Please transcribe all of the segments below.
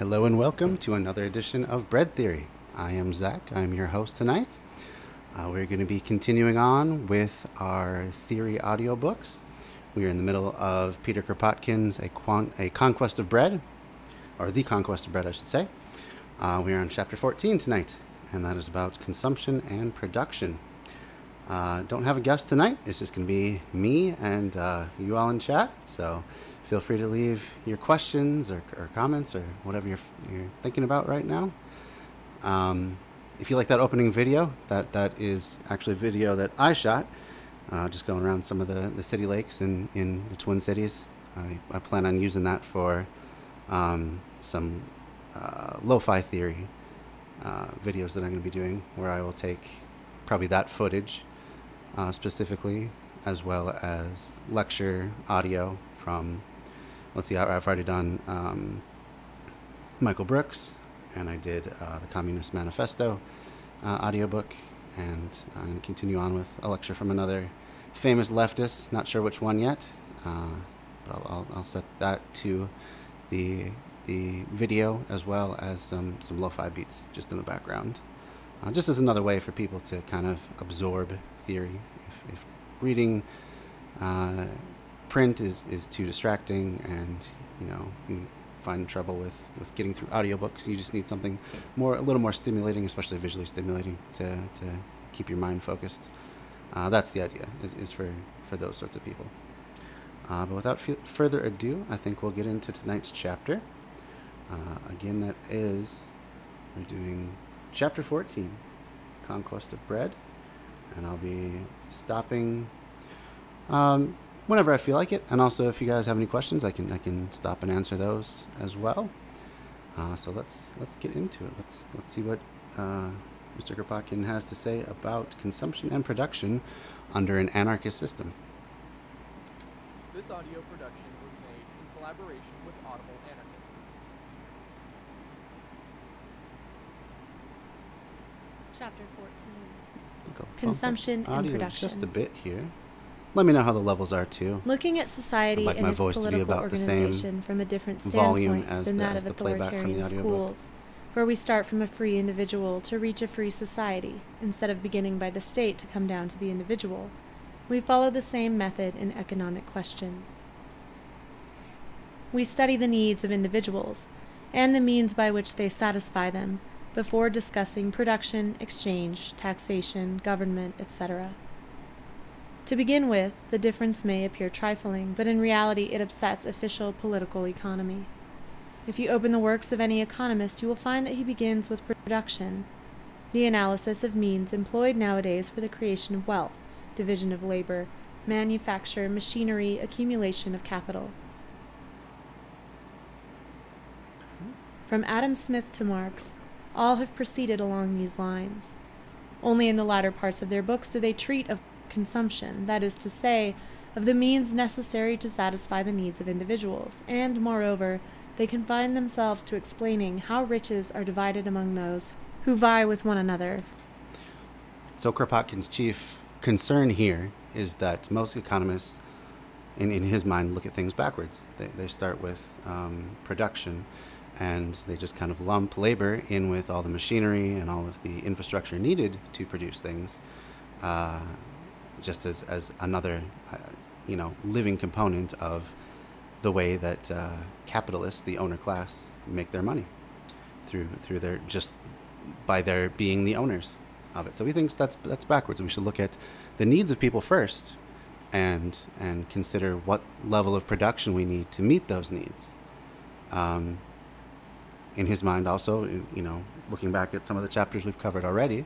Hello and welcome to another edition of Bread Theory. I am Zach. I'm your host tonight. Uh, we're going to be continuing on with our theory audiobooks. We are in the middle of Peter Kropotkin's A, A Conquest of Bread, or The Conquest of Bread, I should say. Uh, we are on chapter 14 tonight, and that is about consumption and production. Uh, don't have a guest tonight. It's just going to be me and uh, you all in chat. So feel free to leave your questions or, or comments or whatever you're, you're thinking about right now. Um, if you like that opening video, that, that is actually a video that I shot, uh, just going around some of the, the city lakes in, in the Twin Cities. I, I plan on using that for um, some uh, lo-fi theory uh, videos that I'm going to be doing, where I will take probably that footage uh, specifically, as well as lecture audio from let's see, I- I've already done um, Michael Brooks, and I did uh, the Communist Manifesto uh, audiobook, and I'm going to continue on with a lecture from another famous leftist, not sure which one yet, uh, but I'll, I'll, I'll set that to the the video as well as some, some lo-fi beats just in the background. Uh, just as another way for people to kind of absorb theory. If, if reading uh, print is, is too distracting and you know you find trouble with, with getting through audiobooks. You just need something more a little more stimulating especially visually stimulating to, to keep your mind focused. Uh, that's the idea is, is for, for those sorts of people. Uh, but without f- further ado i think we'll get into tonight's chapter. Uh, again that is we're doing chapter 14 conquest of bread. And i'll be stopping um, whenever I feel like it. And also, if you guys have any questions, I can I can stop and answer those as well. Uh, so let's let's get into it. Let's let's see what uh, Mr. Kropotkin has to say about consumption and production under an anarchist system. This audio production was made in collaboration with Audible Anarchist. Chapter 14. I'll go bump up Consumption and production. Just a bit here. Let me know how the levels are too. Looking at society I'd like and my its voice to be political about the same organization from a different standpoint than the- that of the playback from the authoritarian schools, where we start from a free individual to reach a free society, instead of beginning by the state to come down to the individual. We follow the same method in economic question. We study the needs of individuals and the means by which they satisfy them before discussing production, exchange, taxation, government, etc. To begin with, the difference may appear trifling, but in reality it upsets official political economy. If you open the works of any economist, you will find that he begins with production, the analysis of means employed nowadays for the creation of wealth, division of labor, manufacture, machinery, accumulation of capital. From Adam Smith to Marx, all have proceeded along these lines. Only in the latter parts of their books do they treat of consumption, that is to say, of the means necessary to satisfy the needs of individuals, and, moreover, they confine themselves to explaining how riches are divided among those who vie with one another. So Kropotkin's chief concern here is that most economists, in, in his mind, look at things backwards. They, they start with um, production, and they just kind of lump labor in with all the machinery and all of the infrastructure needed to produce things, uh, just as, as another, uh, you know, living component of the way that uh, capitalists, the owner class, make their money through through their just by their being the owners of it. So he thinks that's that's backwards. We should look at the needs of people first, and and consider what level of production we need to meet those needs. Um, in his mind, also, you know, looking back at some of the chapters we've covered already,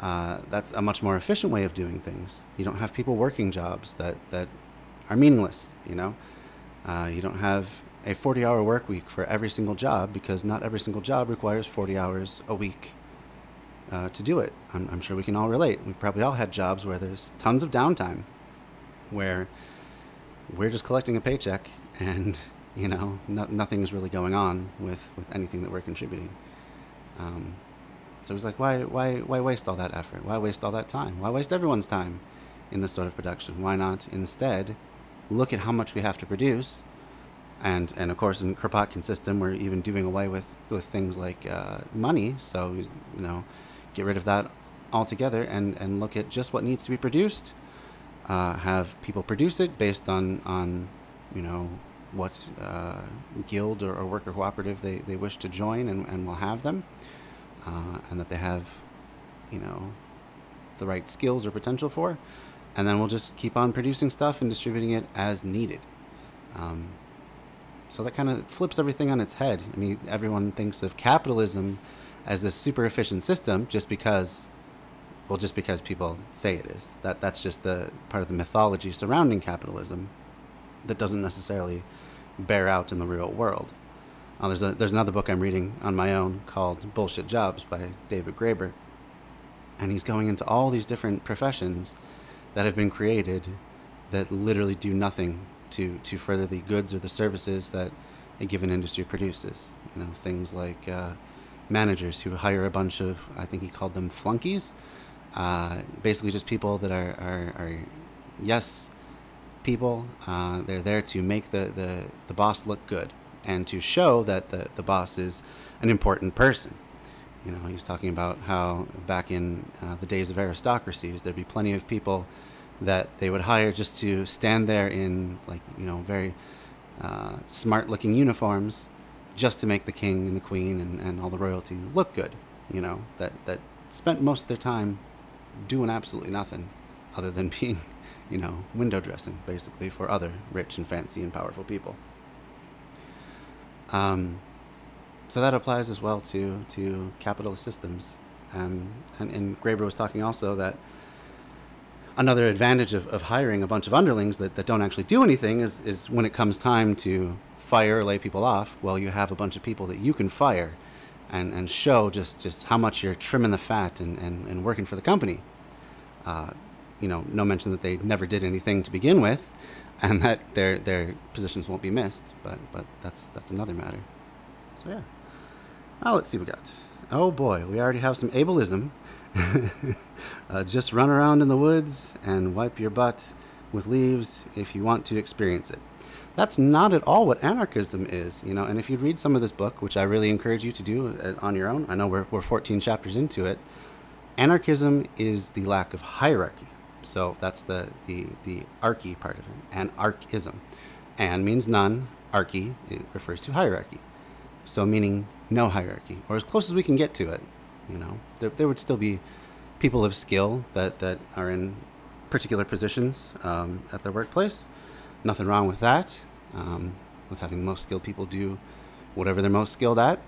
uh, that's a much more efficient way of doing things. You don't have people working jobs that that are meaningless. You know, uh, you don't have a 40-hour work week for every single job because not every single job requires 40 hours a week uh, to do it. I'm, I'm sure we can all relate. We've probably all had jobs where there's tons of downtime, where we're just collecting a paycheck and you know no, nothing is really going on with, with anything that we're contributing. Um, so it's like, why, why, why waste all that effort? Why waste all that time? Why waste everyone's time in this sort of production? Why not instead look at how much we have to produce and and of course in Kropotkin system we're even doing away with with things like uh, money. So you know, get rid of that altogether and and look at just what needs to be produced. Uh, have people produce it based on on you know what uh, guild or, or, worker cooperative they, they wish to join and, and will have them uh, and that they have you know the right skills or potential for and then we'll just keep on producing stuff and distributing it as needed um, so that kind of flips everything on its head. I mean, everyone thinks of capitalism as this super efficient system just because, well, just because people say it is. That that's just the part of the mythology surrounding capitalism that doesn't necessarily bear out in the real world. Uh, there's a, there's another book I'm reading on my own called Bullshit Jobs by David Graeber, and he's going into all these different professions that have been created that literally do nothing to, to further the goods or the services that a given industry produces. You know, things like uh, managers who hire a bunch of, I think he called them flunkies, uh, basically just people that are, are, are yes people. Uh, they're there to make the, the, the boss look good and to show that the, the boss is an important person. You know, he was talking about how back in uh, the days of aristocracies, there'd be plenty of people that they would hire just to stand there in like you know very uh, smart looking uniforms just to make the king and the queen and, and all the royalty look good you know that that spent most of their time doing absolutely nothing other than being you know window dressing basically for other rich and fancy and powerful people um, so that applies as well to to capitalist systems um, and, and Graeber was talking also that another advantage of, of hiring a bunch of underlings that, that don't actually do anything is, is when it comes time to fire or lay people off, well, you have a bunch of people that you can fire and, and show just, just how much you're trimming the fat and, and, and working for the company. Uh, you know, no mention that they never did anything to begin with and that their, their positions won't be missed, but, but that's, that's another matter. So, yeah. Now, let's see what we got. Oh boy, we already have some ableism uh, just run around in the woods and wipe your butt with leaves if you want to experience it. That's not at all what anarchism is, you know. And if you read some of this book, which I really encourage you to do uh, on your own, I know we're, we're 14 chapters into it. Anarchism is the lack of hierarchy. So that's the, the, the archy part of it, anarchism. An means none, archy it refers to hierarchy. So meaning no hierarchy, or as close as we can get to it. You know, there, there would still be people of skill that, that are in particular positions um, at their workplace. Nothing wrong with that, um, with having the most skilled people do whatever they're most skilled at.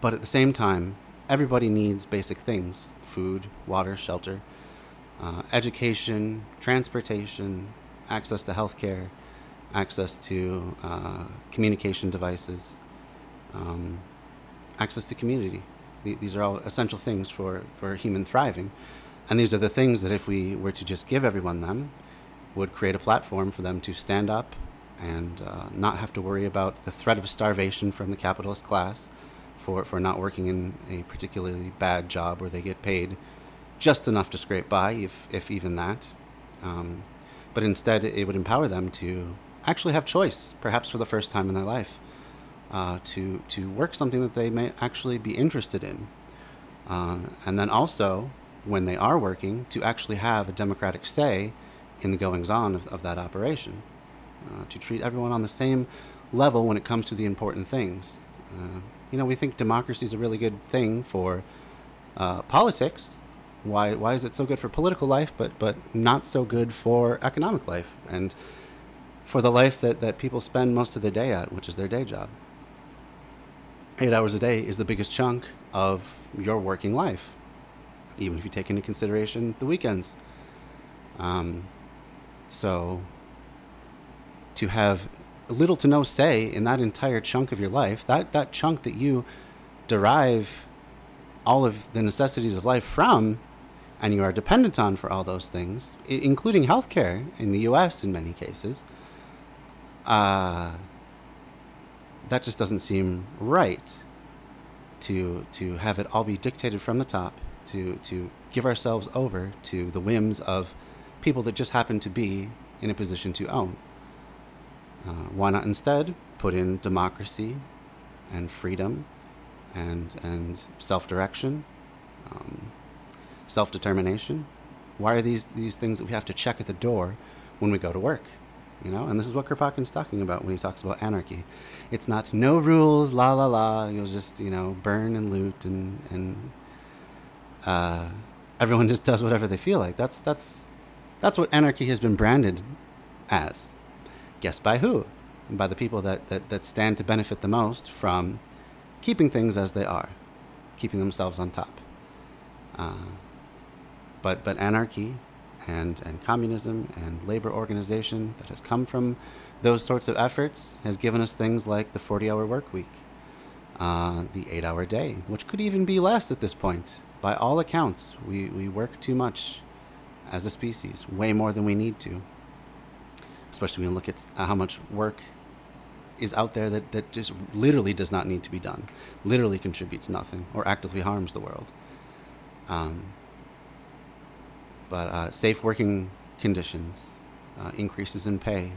But at the same time, everybody needs basic things food, water, shelter, uh, education, transportation, access to healthcare, access to uh, communication devices, um, access to community these are all essential things for, for human thriving. And these are the things that if we were to just give everyone them, would create a platform for them to stand up and uh, not have to worry about the threat of starvation from the capitalist class for, for not working in a particularly bad job where they get paid just enough to scrape by, if, if even that. Um, but instead, it would empower them to actually have choice, perhaps for the first time in their life uh, to to work something that they may actually be interested in, uh, and then also when they are working to actually have a democratic say in the goings on of, of that operation, uh, to treat everyone on the same level when it comes to the important things. Uh, you know, we think democracy is a really good thing for uh, politics. Why why is it so good for political life, but but not so good for economic life and for the life that, that people spend most of their day at, which is their day job eight hours a day is the biggest chunk of your working life, even if you take into consideration the weekends. Um, so, to have little to no say in that entire chunk of your life, that, that chunk that you derive all of the necessities of life from, and you are dependent on for all those things, I- including healthcare in the US in many cases, uh, that just doesn't seem right to to have it all be dictated from the top to to give ourselves over to the whims of people that just happen to be in a position to own. Uh, why not instead put in democracy and freedom and, and self direction, um, self determination? Why are these, these things that we have to check at the door when we go to work? You know, and this is what Kropotkin's talking about when he talks about anarchy. It's not no rules, la la la. You'll just you know burn and loot and and uh, everyone just does whatever they feel like. That's that's that's what anarchy has been branded as. Guess by who? By the people that, that, that stand to benefit the most from keeping things as they are, keeping themselves on top. Uh, but but anarchy and, and communism and labor organization that has come from those sorts of efforts has given us things like the 40 hour work week, uh, the eight hour day, which could even be less at this point. By all accounts, we, we work too much as a species, way more than we need to. Especially when you look at how much work is out there that, that just literally does not need to be done, literally contributes nothing, or actively harms the world. Um, but uh, safe working conditions, uh, increases in pay,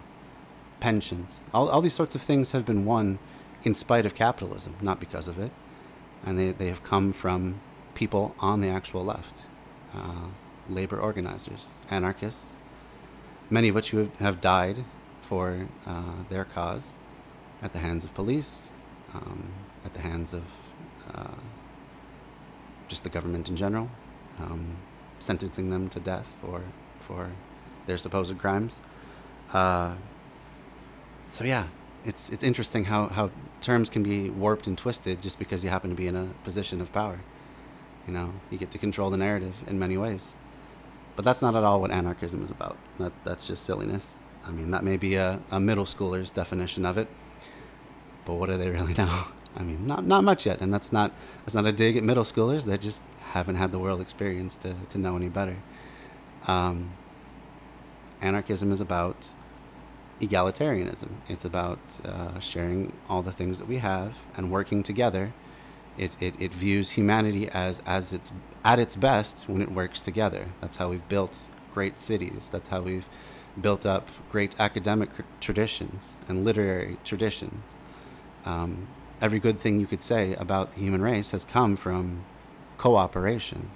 pensions, all, all these sorts of things have been won in spite of capitalism, not because of it. And they, they have come from people on the actual left, uh, labor organizers, anarchists, many of which who have, have died for uh, their cause at the hands of police, um, at the hands of uh, just the government in general. Um, sentencing them to death for for their supposed crimes. Uh, so yeah, it's it's interesting how, how terms can be warped and twisted just because you happen to be in a position of power. You know, you get to control the narrative in many ways. But that's not at all what anarchism is about. That that's just silliness. I mean, that may be a, a middle schooler's definition of it. But what do they really know? I mean, not not much yet, and that's not that's not a dig at middle schoolers. They just haven't had the world experience to, to know any better. Um, anarchism is about egalitarianism. It's about uh, sharing all the things that we have and working together. It, it, it views humanity as, as it's at its best when it works together. That's how we've built great cities. That's how we've built up great academic traditions and literary traditions. Um, every good thing you could say about the human race has come from cooperation,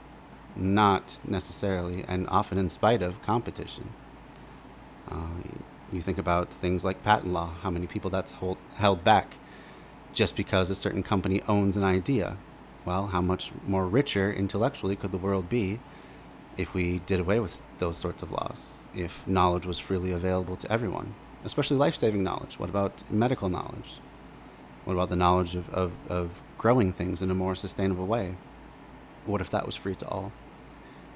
not necessarily and often in spite of competition. Uh, you think about things like patent law, how many people that's hold, held back just because a certain company owns an idea. Well, how much more richer intellectually could the world be if we did away with those sorts of laws, if knowledge was freely available to everyone, especially life saving knowledge? What about medical knowledge? What about the knowledge of, of, of growing things in a more sustainable way? What if that was free to all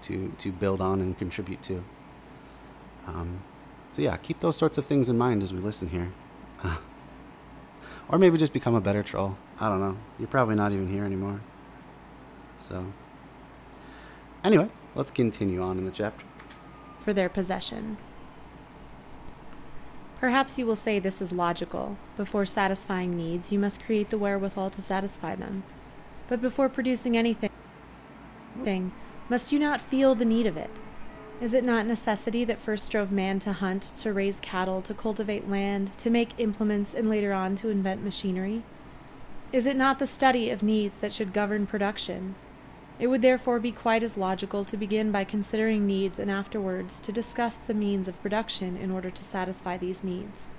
to to build on and contribute to? Um, so yeah keep those sorts of things in mind as we listen here. Or maybe just become a better troll. I don't know. You're probably not even here anymore. So anyway let's continue on in the chapter. For their possession. Perhaps you will say this is logical. Before satisfying needs, you must create the wherewithal to satisfy them. But before producing anything, thing, must you not feel the need of it? Is it not necessity that first drove man to hunt, to raise cattle, to cultivate land, to make implements, and later on to invent machinery? Is it not the study of needs that should govern production? It would therefore be quite as logical to begin by considering needs and afterwards to discuss the means of production in order to satisfy these needs.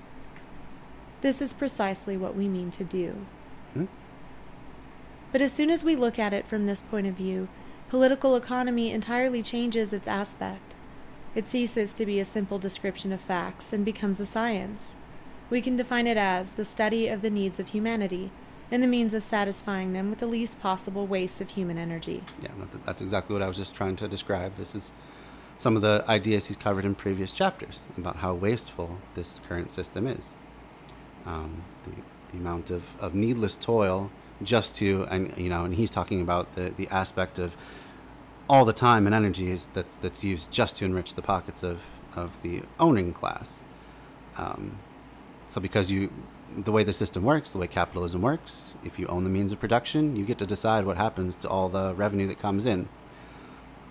This is precisely what we mean to do. Hmm? But as soon as we look at it from this point of view, political economy entirely changes its aspect. It ceases to be a simple description of facts and becomes a science. We can define it as the study of the needs of humanity and the means of satisfying them with the least possible waste of human energy. Yeah, that's exactly what I was just trying to describe. This is some of the ideas he's covered in previous chapters about how wasteful this current system is. Um, the, the amount of, of needless toil just to, and you know, and he's talking about the, the aspect of all the time and energy is that's that's used just to enrich the pockets of of the owning class. Um, so because you, the way the system works, the way capitalism works, if you own the means of production, you get to decide what happens to all the revenue that comes in.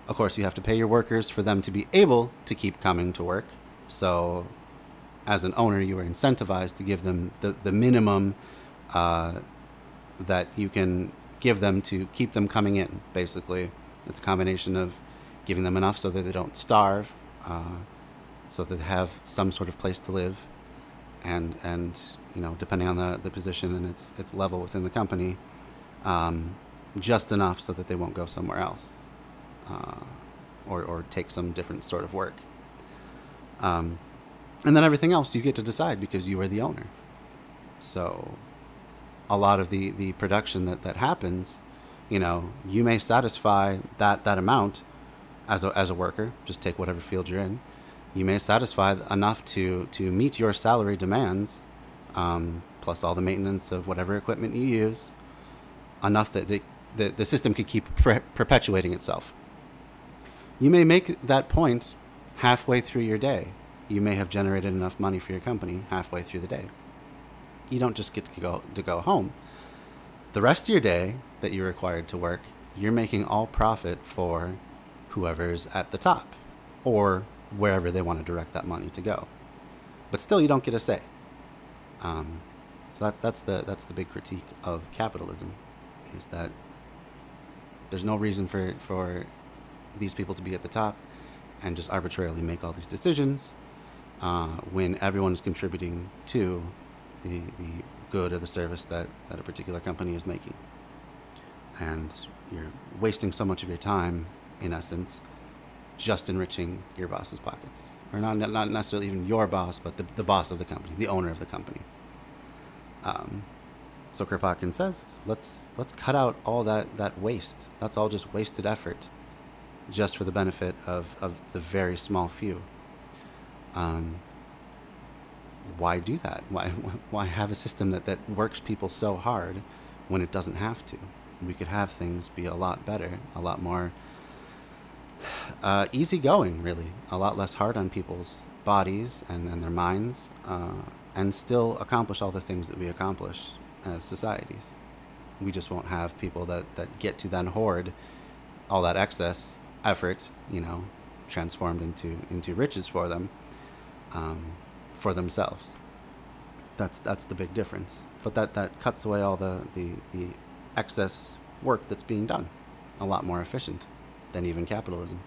Of course, you have to pay your workers for them to be able to keep coming to work. So as an owner, you are incentivized to give them the, the minimum uh, that you can give them to keep them coming in, basically. It's a combination of giving them enough so that they don't starve, uh, so that they have some sort of place to live, and, and you know, depending on the, the position and its, its level within the company, um, just enough so that they won't go somewhere else uh, or, or take some different sort of work. Um, and then everything else you get to decide because you are the owner. So a lot of the, the production that, that happens, you know, you may satisfy that, that amount as a, as a worker, just take whatever field you're in. You may satisfy enough to, to meet your salary demands, um, plus all the maintenance of whatever equipment you use, enough that the, the, the system could keep per- perpetuating itself. You may make that point halfway through your day. You may have generated enough money for your company halfway through the day. You don't just get to go to go home. The rest of your day that you're required to work, you're making all profit for whoever's at the top or wherever they want to direct that money to go. But still, you don't get a say. Um, so that's that's the that's the big critique of capitalism, is that there's no reason for for these people to be at the top and just arbitrarily make all these decisions uh, when everyone is contributing to the, the good or the service that, that a particular company is making. And you're wasting so much of your time, in essence, just enriching your boss's pockets. Or not, not necessarily even your boss, but the, the boss of the company, the owner of the company. Um, so Kropotkin says, let's, let's cut out all that, that waste. That's all just wasted effort just for the benefit of, of the very small few. Um, why do that? Why, why have a system that, that works people so hard when it doesn't have to? We could have things be a lot better, a lot more uh, easygoing, really, a lot less hard on people's bodies and, and their minds, uh, and still accomplish all the things that we accomplish as societies. We just won't have people that, that get to then hoard all that excess effort, you know, transformed into into riches for them, um, for themselves. That's that's the big difference. But that that cuts away all the the, the excess work that's being done, a lot more efficient than even capitalism.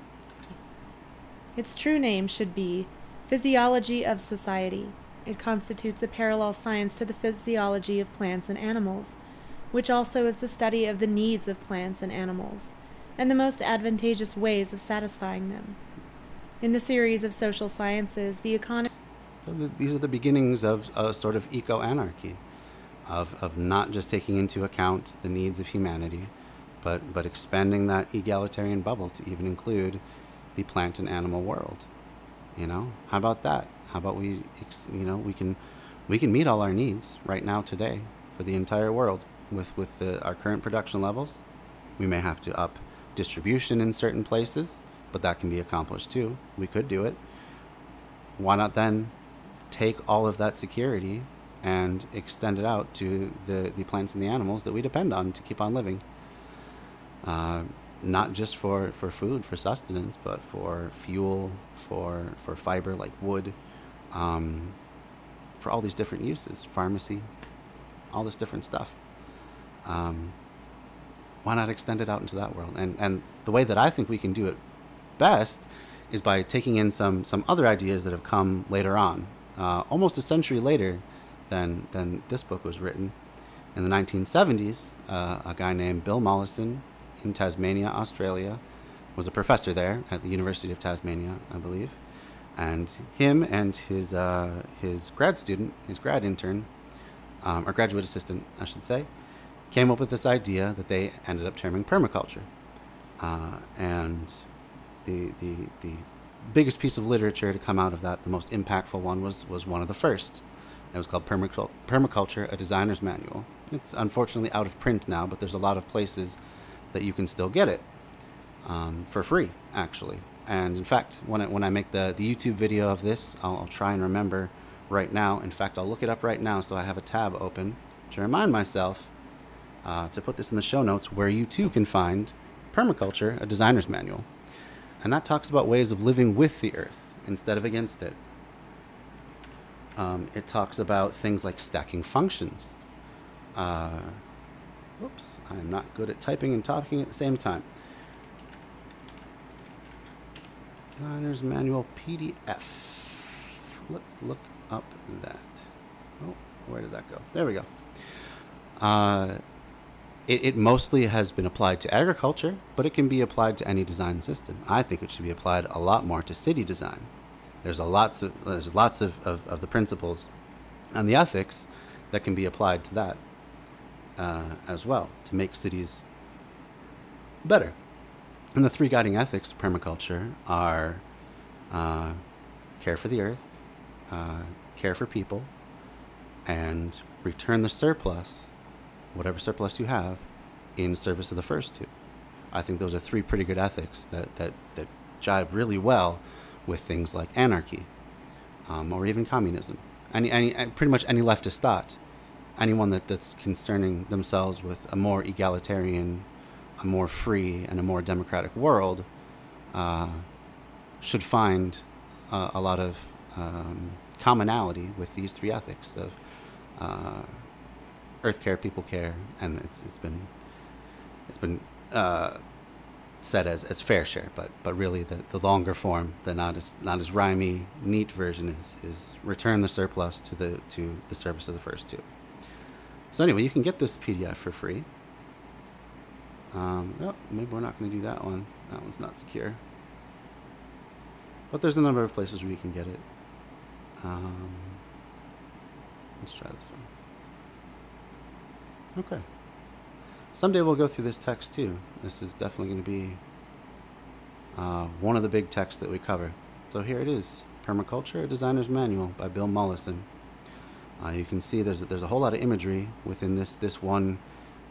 Its true name should be Physiology of Society. It constitutes a parallel science to the physiology of plants and animals, which also is the study of the needs of plants and animals and the most advantageous ways of satisfying them. In the series of social sciences, the economy. So the, these are the beginnings of a sort of eco anarchy, of, of not just taking into account the needs of humanity, but, but expanding that egalitarian bubble to even include the plant and animal world. You know, how about that? How about we, you know, we can, we can meet all our needs right now today for the entire world with with the, our current production levels. We may have to up distribution in certain places, but that can be accomplished too. We could do it. Why not then take all of that security and extend it out to the, the plants and the animals that we depend on to keep on living? Uh, not just for, for food, for sustenance, but for fuel, for, for fiber like wood, um, for all these different uses, pharmacy, all this different stuff. Um, why not extend it out into that world? And and the way that I think we can do it best is by taking in some some other ideas that have come later on, uh, almost a century later than than this book was written. In the 1970s, uh, a guy named Bill Mollison in Tasmania, Australia, was a professor there at the University of Tasmania, I believe, and him and his uh, his grad student, his grad intern, um, or graduate assistant, I should say, came up with this idea that they ended up terming permaculture. Uh, and the, the, the biggest piece of literature to come out of that, the most impactful one, was, was one of the first. It was called Permacul- Permaculture, a Designer's Manual. It's unfortunately out of print now, but there's a lot of places that you can still get it um, for free, actually. And in fact, when I, when I make the, the YouTube video of this, I'll, I'll try and remember right now. In fact, I'll look it up right now so I have a tab open to remind myself uh, to put this in the show notes where you too can find Permaculture, a designer's manual. And that talks about ways of living with the earth instead of against it. Um, it talks about things like stacking functions. Uh, I'm not good at typing and talking at the same time. Designer's Manual PDF. Let's look up that. Oh, where did that go? There we go. Uh, it, it mostly has been applied to agriculture, but it can be applied to any design system. I think it should be applied a lot more to city design. There's a lots of there's lots of, of, of the principles and the ethics that can be applied to that uh, as well to make cities better. And the three guiding ethics of permaculture are uh, care for the earth, uh, care for people, and return the surplus, whatever surplus you have, in service of the first two. I think those are three pretty good ethics that, that, that jive really well with things like anarchy um, or even communism. Any, any, pretty much any leftist thought, anyone that, that's concerning themselves with a more egalitarian a more free and a more democratic world uh, should find uh, a lot of um, commonality with these three ethics of uh, earth care, people care, and it's it's been it's been said as, as fair share, but but really the, the longer form, the not as not as rhymy, neat version is is return the surplus to the to the service of the first two. So anyway, you can get this PDF for free. Um, oh, maybe we're not going to do that one. That one's not secure. But there's a number of places where you can get it. Um, let's try this one. Okay. Someday we'll go through this text too. This is definitely going to be uh, one of the big texts that we cover. So here it is Permaculture, a Designer's Manual by Bill Mollison. Uh, you can see there's, there's a whole lot of imagery within this, this one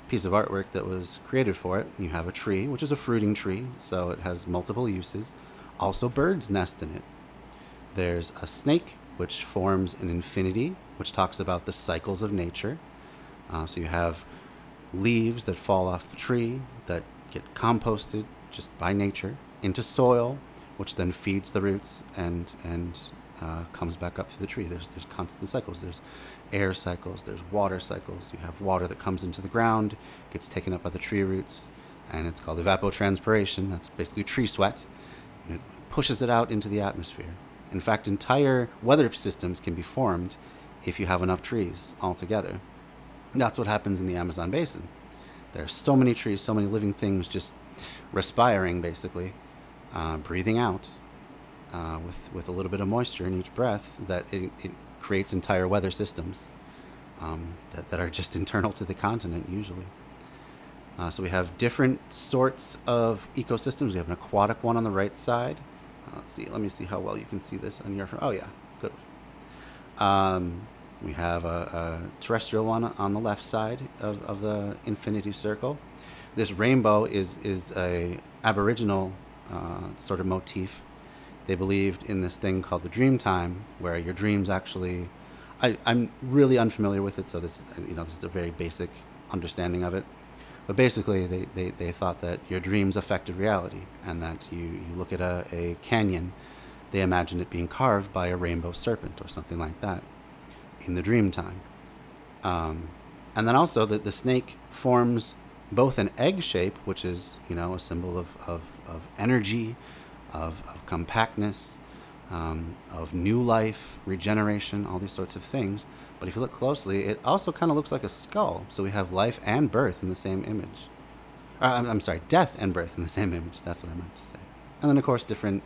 piece of artwork that was created for it. You have a tree, which is a fruiting tree, so it has multiple uses. Also, birds nest in it. There's a snake, which forms an infinity, which talks about the cycles of nature. Uh, so you have leaves that fall off the tree that get composted just by nature into soil, which then feeds the roots and and uh, comes back up through the tree. There's there's constant cycles. There's air cycles, there's water cycles. You have water that comes into the ground, gets taken up by the tree roots, and it's called evapotranspiration. That's basically tree sweat. it pushes it out into the atmosphere. In fact, entire weather systems can be formed if you have enough trees all together. That's what happens in the Amazon basin. There are so many trees, so many living things just respiring, basically, uh, breathing out uh, with, with a little bit of moisture in each breath that it, it creates entire weather systems um, that, that are just internal to the continent usually. Uh, so we have different sorts of ecosystems. We have an aquatic one on the right side. Uh, let's see. Let me see how well you can see this on your. Oh yeah, good. Um, we have a, a, terrestrial one on the left side of, of the infinity circle. This rainbow is is a Aboriginal uh, sort of motif they believed in this thing called the dream time, where your dreams actually. I, I'm really unfamiliar with it, so this is you know this is a very basic understanding of it. But basically, they, they, they thought that your dreams affected reality, and that you, you look at a, a canyon, they imagined it being carved by a rainbow serpent or something like that in the dream time. Um, and then also that the snake forms both an egg shape, which is, you know, a symbol of, of, of energy of, of compactness, um, of new life, regeneration, all these sorts of things. But if you look closely, it also kind of looks like a skull. So we have life and birth in the same image. Uh, I'm, I'm sorry, death and birth in the same image. That's what I meant to say. And then, of course, different,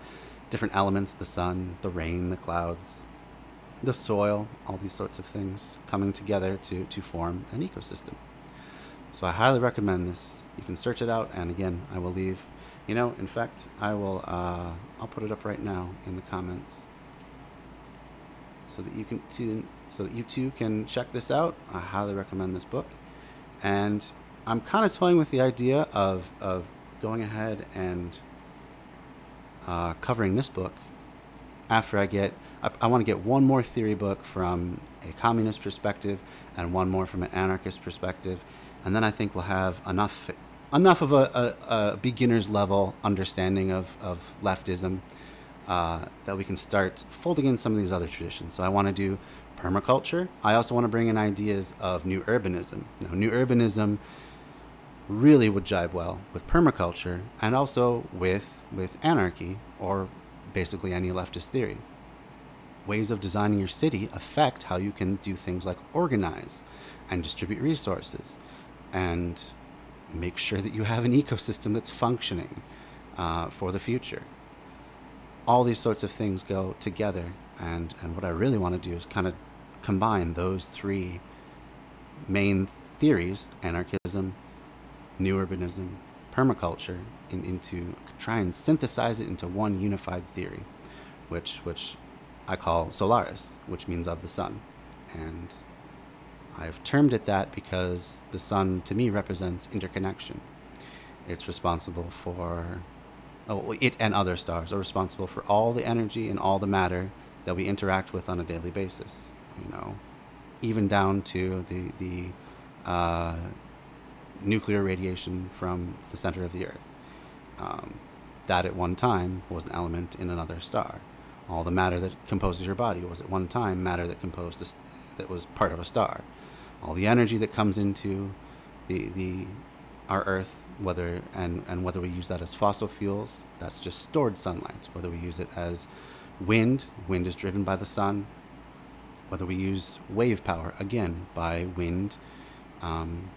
different elements the sun, the rain, the clouds, the soil, all these sorts of things coming together to, to form an ecosystem. So I highly recommend this. You can search it out, and again, I will leave you know, in fact, I will. Uh, I'll put it up right now in the comments, so that you can too, so that you too can check this out. I highly recommend this book, and I'm kind of toying with the idea of of going ahead and uh, covering this book after I get. I, I want to get one more theory book from a communist perspective and one more from an anarchist perspective, and then I think we'll have enough enough of a, a, a beginner's level understanding of, of leftism uh, that we can start folding in some of these other traditions. So I want to do permaculture. I also want to bring in ideas of new urbanism. Now, new urbanism really would jibe well with permaculture and also with with anarchy or basically any leftist theory. Ways of designing your city affect how you can do things like organize and distribute resources and make sure that you have an ecosystem that's functioning uh, for the future. All these sorts of things go together, and, and what I really want to do is kind of combine those three main theories anarchism, new urbanism, permaculture in, into try and synthesize it into one unified theory, which, which I call Solaris, which means of the sun. And I've termed it that because the sun to me represents interconnection. It's responsible for, oh, it and other stars are responsible for all the energy and all the matter that we interact with on a daily basis. You know, even down to the the uh, nuclear radiation from the center of the Earth. Um, that at one time was an element in another star. All the matter that composes your body was at one time matter that composed a, that was part of a star all the energy that comes into the the our Earth, whether and and whether we use that as fossil fuels, that's just stored sunlight. Whether we use it as wind, wind is driven by the sun. Whether we use wave power, again by wind, um,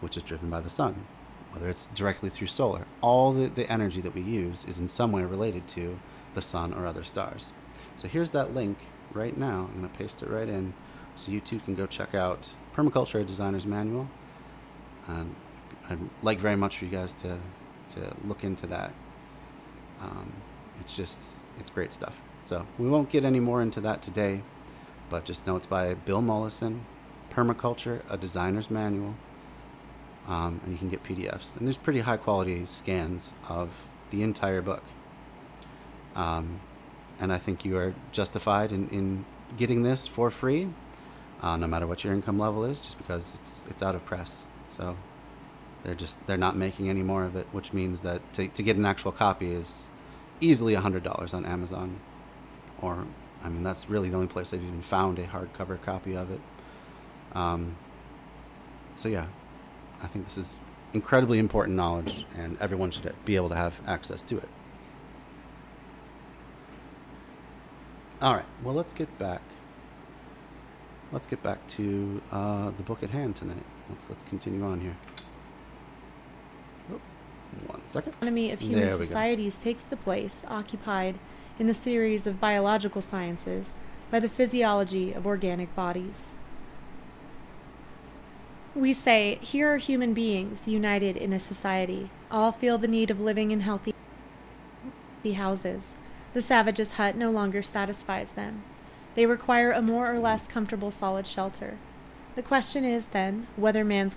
which is driven by the sun. Whether it's directly through solar, all the, the energy that we use is in some way related to the sun or other stars. So here's that link right now. I'm going to paste it right in so you too can go check out Permaculture Designer's Manual. And I'd like very much for you guys to, to look into that. Um, it's just, it's great stuff. So we won't get any more into that today, but just know it's by Bill Mollison, Permaculture, a Designer's Manual. Um, and you can get PDFs. And there's pretty high quality scans of the entire book. Um, and I think you are justified in, in getting this for free uh, no matter what your income level is, just because it's it's out of press. So they're just they're not making any more of it, which means that to, to get an actual copy is easily hundred dollars on Amazon, or I mean that's really the only place I've even found a hardcover copy of it. Um, so yeah, I think this is incredibly important knowledge, and everyone should be able to have access to it. All right, well let's get back let's get back to uh, the book at hand tonight. Let's let's continue on here. Oh, one second. Economy of human societies takes the place occupied in the series of biological sciences by the physiology of organic bodies. We say, here are human beings united in a society. All feel the need of living in healthy houses. The savage's hut no longer satisfies them. They require a more or less comfortable solid shelter. The question is, then, whether man's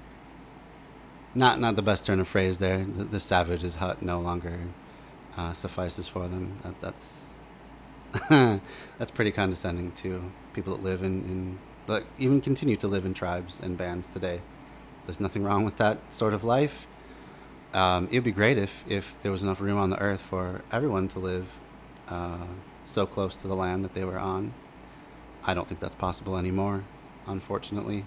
not not the best turn of phrase there. The, the savage's hut no longer uh, suffices for them. That, that's that's pretty condescending to people that live in, in even continue to live in tribes and bands today. There's nothing wrong with that sort of life. Um, it would be great if, if there was enough room on the earth for everyone to live uh, so close to the land that they were on. I don't think that's possible anymore, unfortunately.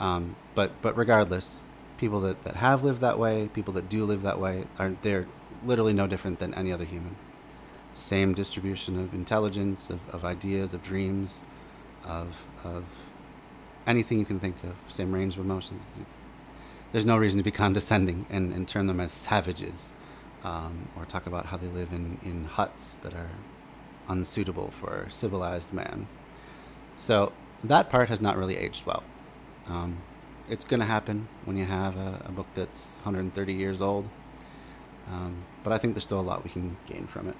Um, but but regardless, people that, that have lived that way, people that do live that way, are they're literally no different than any other human. Same distribution of intelligence, of, of ideas, of dreams, of of anything you can think of. Same range of emotions. It's, there's no reason to be condescending and, and term them as savages, um, or talk about how they live in, in huts that are unsuitable for civilized man. So that part has not really aged well. Um, it's going to happen when you have a, a, book that's 130 years old. Um, but I think there's still a lot we can gain from it.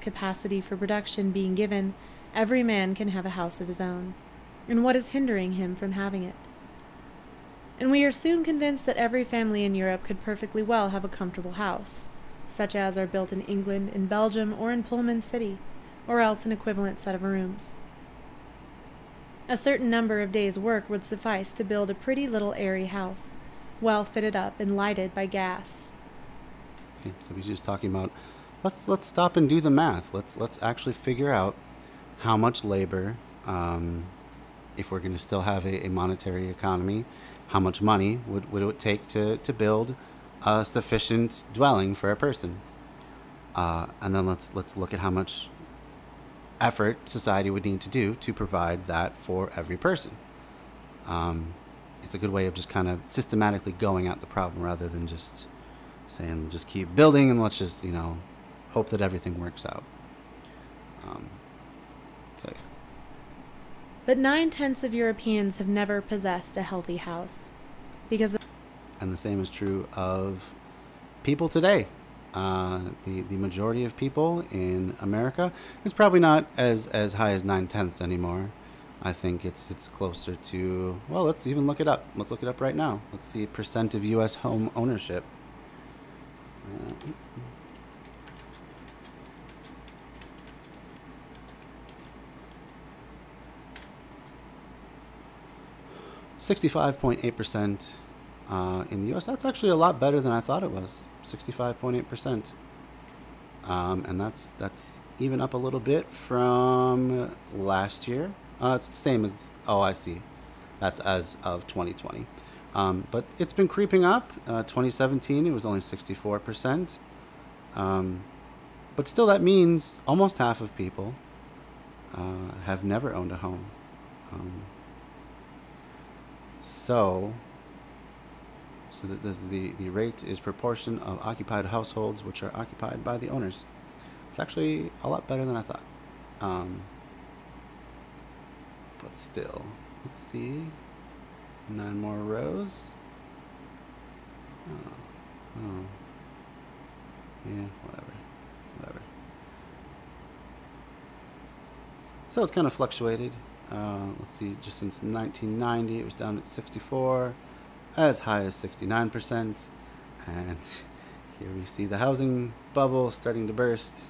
Capacity for production being given, every man can have a house of his own. And what is hindering him from having it? And we are soon convinced that every family in Europe could perfectly well have a comfortable house, such as are built in England, in Belgium, or in Pullman City, or else an equivalent set of rooms. A certain number of days' work would suffice to build a pretty little airy house, well fitted up and lighted by gas. Okay, so he's just talking about let's let's stop and do the math. Let's let's actually figure out how much labor Um, if we're going to still have a, a monetary economy, how much money would, would it take to, to build a sufficient dwelling for a person? Uh, and then let's let's look at how much effort society would need to do to provide that for every person. Um, it's a good way of just kind of systematically going at the problem rather than just saying just keep building and let's just you know hope that everything works out. Um. But nine tenths of Europeans have never possessed a healthy house. Because and the same is true of people today. Uh, the the majority of people in America is probably not as as high as nine tenths anymore. I think it's it's closer to well. Let's even look it up. Let's look it up right now. Let's see percent of U.S. home ownership. Uh, 65.8% uh, in the US. That's actually a lot better than I thought it was. 65.8%. Um, and that's that's even up a little bit from last year. Uh, it's the same as oh I see, that's as of 2020. Um, but it's been creeping up. Uh, 2017 it was only 64 percent. Um, but still, that means almost half of people uh, have never owned a home. Um, so, so that this is the, the rate is proportion of occupied households which are occupied by the owners. It's actually a lot better than I thought. Um, but still, let's see. Nine more rows. Oh, oh. Yeah, whatever. Whatever. So it's kind of fluctuated. Uh, let's see, just since 1990, it was down at 64, as high as 69%. And here we see the housing bubble starting to burst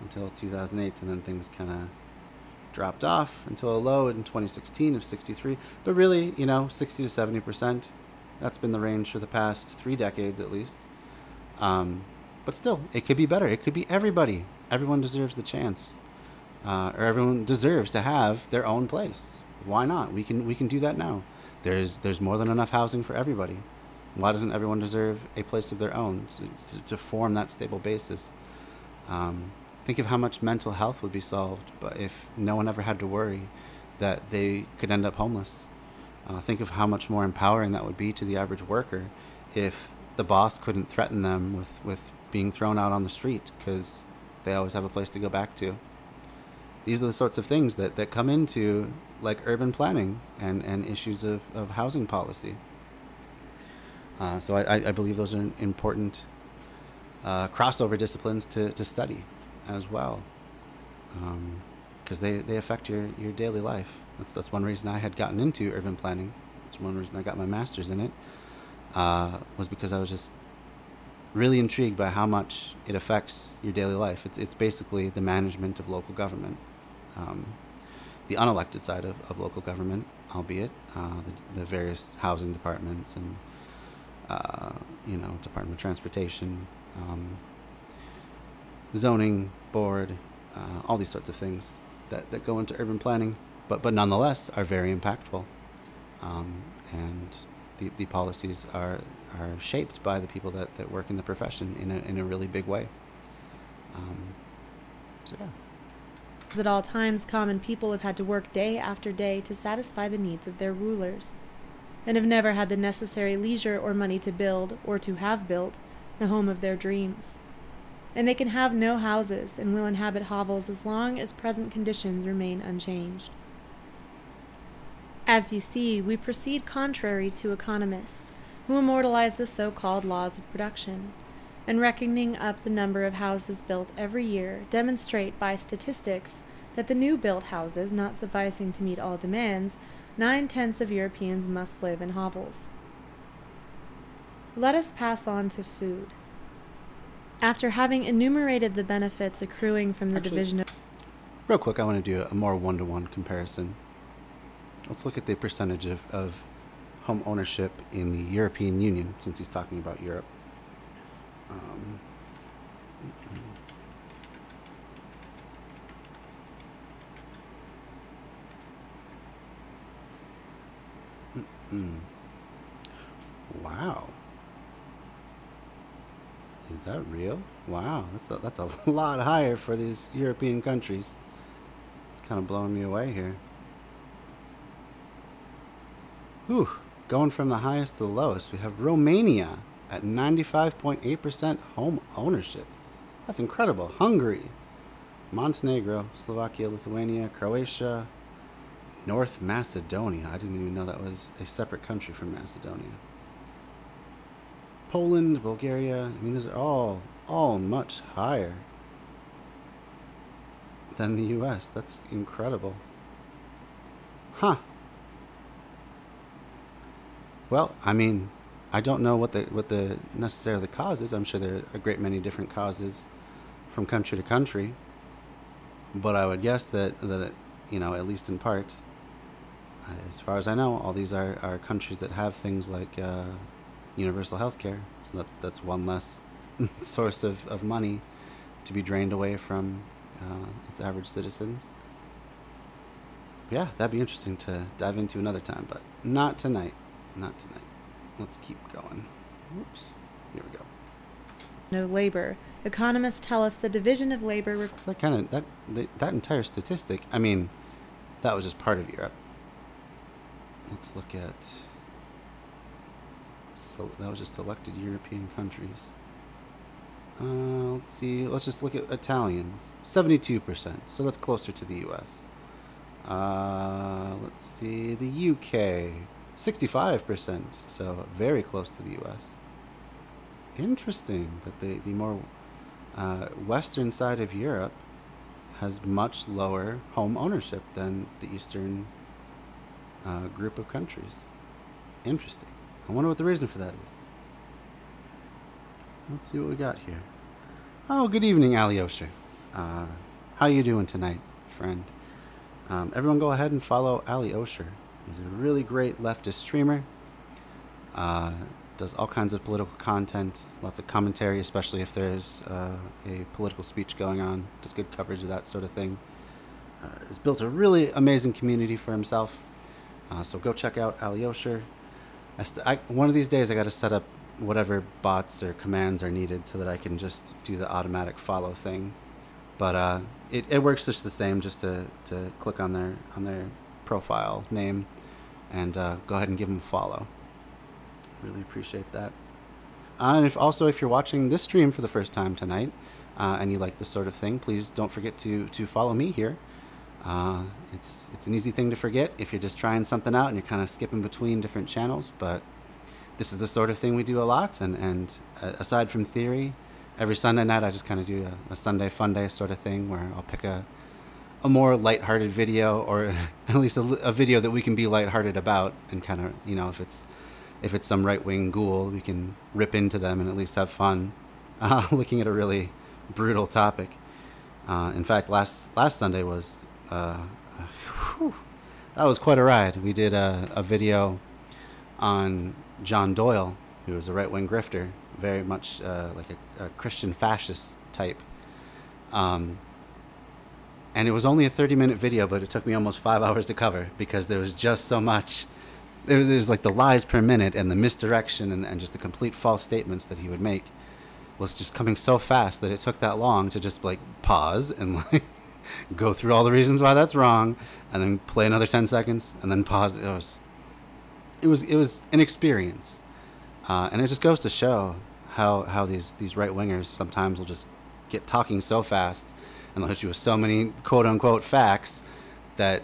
until 2008, and then things kind of dropped off until a low in 2016 of 63. But really, you know, 60 to 70%. That's been the range for the past three decades at least. Um, but still, it could be better. It could be everybody. Everyone deserves the chance uh, or everyone deserves to have their own place. Why not? We can we can do that now. There's there's more than enough housing for everybody. Why doesn't everyone deserve a place of their own to, to, to form that stable basis? Um, think of how much mental health would be solved, but if no one ever had to worry that they could end up homeless. Uh, think of how much more empowering that would be to the average worker if the boss couldn't threaten them with, with being thrown out on the street because they always have a place to go back to these are the sorts of things that, that come into like urban planning and, and issues of, of housing policy. Uh, so I, I believe those are important uh, crossover disciplines to, to study as well because um, they, they affect your, your daily life. That's, that's one reason I had gotten into urban planning. That's one reason I got my master's in it uh, was because I was just really intrigued by how much it affects your daily life. It's, it's basically the management of local government um, the unelected side of, of local government, albeit uh, the, the, various housing departments and uh, you know Department of Transportation, um, zoning board, uh, all these sorts of things that, that go into urban planning, but but nonetheless are very impactful, um, and the, the policies are are shaped by the people that, that work in the profession in a in a really big way. Um, so yeah. At all times, common people have had to work day after day to satisfy the needs of their rulers, and have never had the necessary leisure or money to build, or to have built, the home of their dreams. And they can have no houses, and will inhabit hovels as long as present conditions remain unchanged. As you see, we proceed contrary to economists, who immortalize the so called laws of production and reckoning up the number of houses built every year, demonstrate by statistics that the new built houses, not sufficing to meet all demands, nine tenths of Europeans must live in hovels. Let us pass on to food. After having enumerated the benefits accruing from the Actually, division of. Real quick, I want to do a more one to one comparison. Let's look at the percentage of, of home ownership in the European Union, since he's talking about Europe. Um. Mm, mm. Wow. Is that real? Wow, that's a, that's a lot higher for these European countries. It's kind of blowing me away here. Whew, going from the highest to the lowest, we have Romania at 95.8% home ownership. That's incredible. Hungary, Montenegro, Slovakia, Lithuania, Croatia, North Macedonia. I didn't even know that was a separate country from Macedonia. Poland, Bulgaria. I mean, these are all all much higher than the U.S. That's incredible. Huh. Well, I mean, I don't know what the what the necessarily the cause is. I'm sure there are a great many different causes from country to country, but I would guess that that it, you know, at least in part, uh, as far as I know, all these are, are countries that have things like uh, universal health care. So that's that's one less source of, of money to be drained away from uh, its average citizens. Yeah, that'd be interesting to dive into another time, but not tonight. Not tonight. Let's keep going. Whoops. Here we go. No labor. Economists tell us the division of labor. Requ- So that kind of that that that entire statistic. I mean, that was just part of Europe. Let's look at. So that was just selected European countries. Uh, let's see. Let's just look at Italians. Seventy-two percent. So that's closer to the U.S. Uh, let's see. The U.K. Sixty-five percent. So very close to the U.S. Interesting that the the more uh, western side of Europe has much lower home ownership than the eastern uh, group of countries. Interesting. I wonder what the reason for that is. Let's see what we got here. Oh, good evening, Alyosha. Uh, how you doing tonight, friend? Um, everyone go ahead and follow Alyosha. He's a really great leftist streamer. Uh, does all kinds of political content, lots of commentary, especially if there's uh, a political speech going on. Does good coverage of that sort of thing. Uh, has built a really amazing community for himself. Uh, so go check out Alyosha. I st- I, one of these days, I got to set up whatever bots or commands are needed so that I can just do the automatic follow thing. But uh, it, it works just the same. Just to, to click on their on their profile name and uh, go ahead and give them a follow. Really appreciate that. Uh, and if also if you're watching this stream for the first time tonight uh, and you like this sort of thing, please don't forget to to follow me here. Uh, it's it's an easy thing to forget if you're just trying something out and you're kind of skipping between different channels. But this is the sort of thing we do a lot. And and uh, aside from theory, every Sunday night I just kind of do a, a Sunday fun day sort of thing where I'll pick a a more lighthearted video or at least a, a video that we can be lighthearted about and kind of you know if it's if it's some right wing ghoul we can rip into them and at least have fun uh, looking at a really brutal topic. Uh, in fact, last last Sunday was uh, whew, that was quite a ride. We did a, a video on John Doyle, who was a right wing grifter, very much uh, like a, a Christian fascist type. Um, and it was only a 30 minute video, but it took me almost five hours to cover because there was just so much. There was, there was like the lies per minute and the misdirection and, and just the complete false statements that he would make was just coming so fast that it took that long to just like pause and like go through all the reasons why that's wrong and then play another 10 seconds and then pause. It was, it was, it was an experience. Uh, and it just goes to show how, how these, these right wingers sometimes will just get talking so fast and they'll hit you with so many quote unquote facts that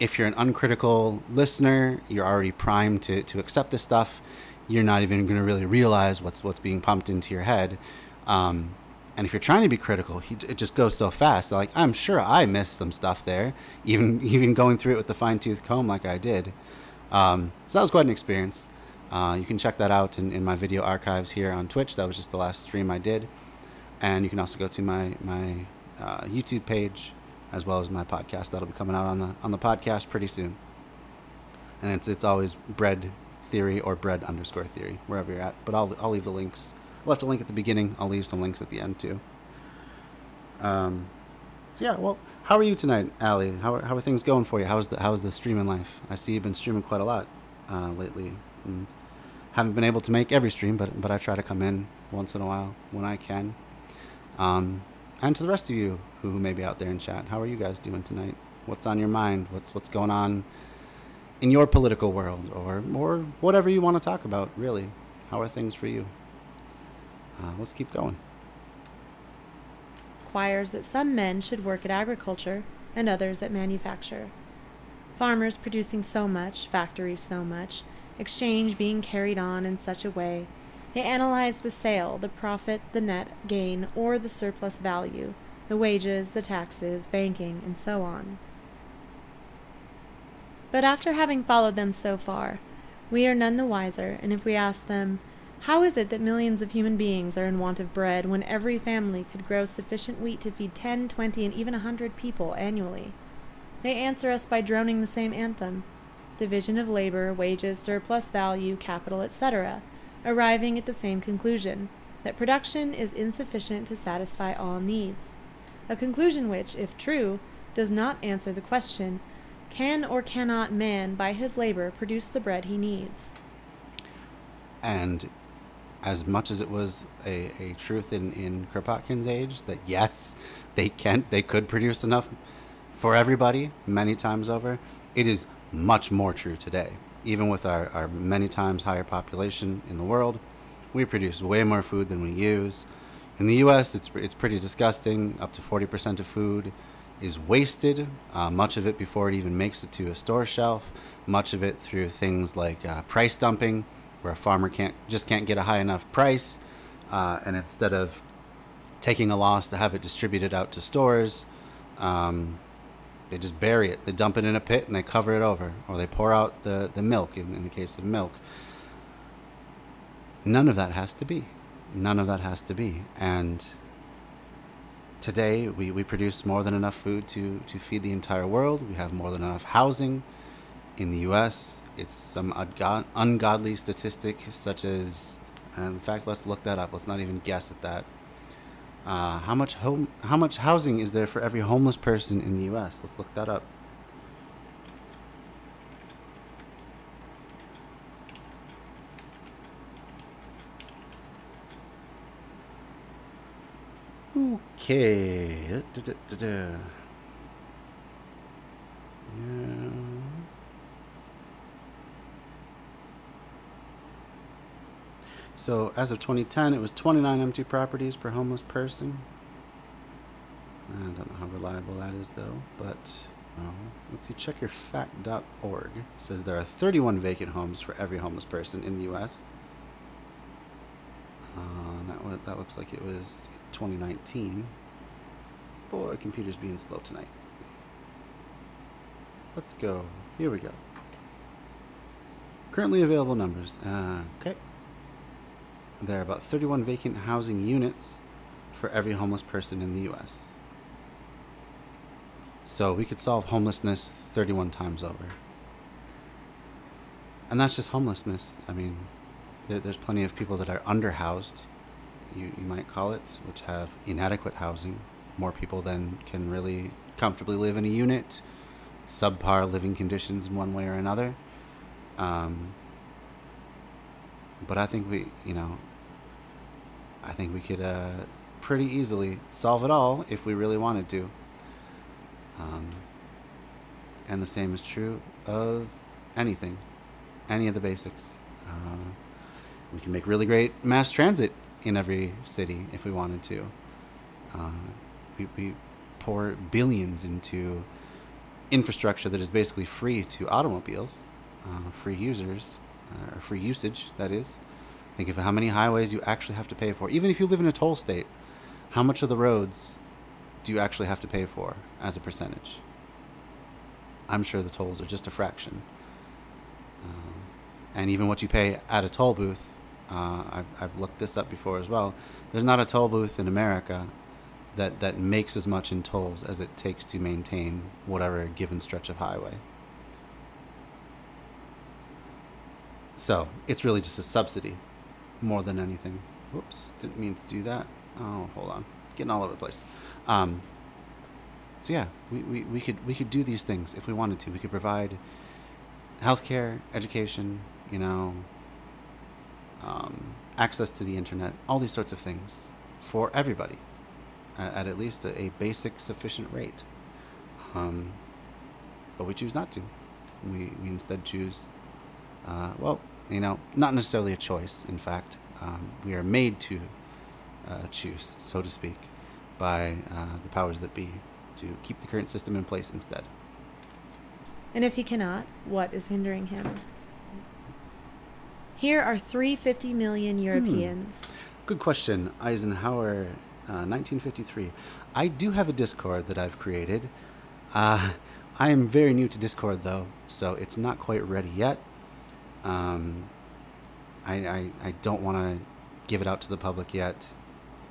if you're an uncritical listener, you're already primed to, to accept this stuff. You're not even going to really realize what's what's being pumped into your head. Um, and if you're trying to be critical, he, it just goes so fast. Like I'm sure I missed some stuff there, even even going through it with the fine tooth comb like I did. Um, so that was quite an experience. Uh, you can check that out in, in my video archives here on Twitch. That was just the last stream I did, and you can also go to my my uh, YouTube page as well as my podcast. That'll be coming out on the on the podcast pretty soon. And it's it's always bread theory or bread underscore theory wherever you're at. But I'll I'll leave the links. I'll left a link at the beginning. I'll leave some links at the end too. Um, so yeah, well, how are you tonight, Ali? How are, how are things going for you? How's the how's the streaming life? I see you've been streaming quite a lot. uh, lately, and haven't been able to make every stream, but but I try to come in once in a while when I can. Um, and to the rest of you who may be out there in chat, how are you guys doing tonight? What's on your mind? What's what's going on in your political world, or or whatever you want to talk about? Really, how are things for you? Uh, let's keep going. requires that some men should work at agriculture and others at manufacture. Farmers producing so much, factories so much, exchange being carried on in such a way. They analyze the sale, the profit, the net gain, or the surplus value, the wages, the taxes, banking, and so on. But after having followed them so far, we are none the wiser, and if we ask them, how is it that millions of human beings are in want of bread when every family could grow sufficient wheat to feed ten, twenty, and even a hundred people annually? They answer us by droning the same anthem division of labor, wages, surplus value, capital, etc., arriving at the same conclusion that production is insufficient to satisfy all needs. A conclusion which, if true, does not answer the question can or cannot man by his labor produce the bread he needs? And as much as it was a, a truth in, in Kropotkin's age that yes, they can they could produce enough for everybody many times over, it is much more true today. Even with our, our many times higher population in the world, we produce way more food than we use. In the US, it's, it's pretty disgusting. Up to 40% of food is wasted, uh, much of it before it even makes it to a store shelf, much of it through things like uh, price dumping, where a farmer can't just can't get a high enough price, uh, and instead of taking a loss to have it distributed out to stores, um, they just bury it. They dump it in a pit and they cover it over, or they pour out the, the milk in, in the case of milk. None of that has to be. None of that has to be. And today we, we produce more than enough food to, to feed the entire world. We have more than enough housing in the US. It's some ungo- ungodly statistic, such as, and in fact, let's look that up. Let's not even guess at that. Uh, how much home, how much housing is there for every homeless person in the U.S.? Let's look that up. Okay. Da-da-da-da. Yeah. So as of 2010, it was 29 empty properties per homeless person. I don't know how reliable that is, though. But uh, let's see. Checkyourfact.org says there are 31 vacant homes for every homeless person in the U.S. Uh, that wa- that looks like it was 2019. Boy, computer's being slow tonight. Let's go. Here we go. Currently available numbers. Uh, okay. There are about 31 vacant housing units for every homeless person in the U.S. So we could solve homelessness 31 times over. And that's just homelessness. I mean, there, there's plenty of people that are underhoused, you, you might call it, which have inadequate housing. More people than can really comfortably live in a unit, subpar living conditions in one way or another. Um, but I think we, you know, I think we could uh, pretty easily solve it all if we really wanted to. Um, and the same is true of anything, any of the basics. Uh, we can make really great mass transit in every city if we wanted to. Uh, we, we pour billions into infrastructure that is basically free to automobiles, uh, free users, or free usage, that is. Think of how many highways you actually have to pay for. Even if you live in a toll state, how much of the roads do you actually have to pay for as a percentage? I'm sure the tolls are just a fraction. Um, and even what you pay at a toll booth, uh, I've, I've looked this up before as well. There's not a toll booth in America that, that makes as much in tolls as it takes to maintain whatever given stretch of highway. So it's really just a subsidy more than anything. Whoops, didn't mean to do that. Oh, hold on, getting all over the place. Um, so yeah, we, we, we could we could do these things if we wanted to. We could provide healthcare, education, you know, um, access to the internet, all these sorts of things for everybody at, at, least a, a, basic sufficient rate. Um, but we choose not to. We, we instead choose, uh, well, you know, not necessarily a choice, in fact. Um, we are made to uh, choose, so to speak, by uh, the powers that be to keep the current system in place instead. And if he cannot, what is hindering him? Here are 350 million hmm. Europeans. Hmm. Good question. Eisenhower, uh, 1953. I do have a Discord that I've created. Uh, I am very new to Discord, though, so it's not quite ready yet. Um, I, I, I don't want to give it out to the public yet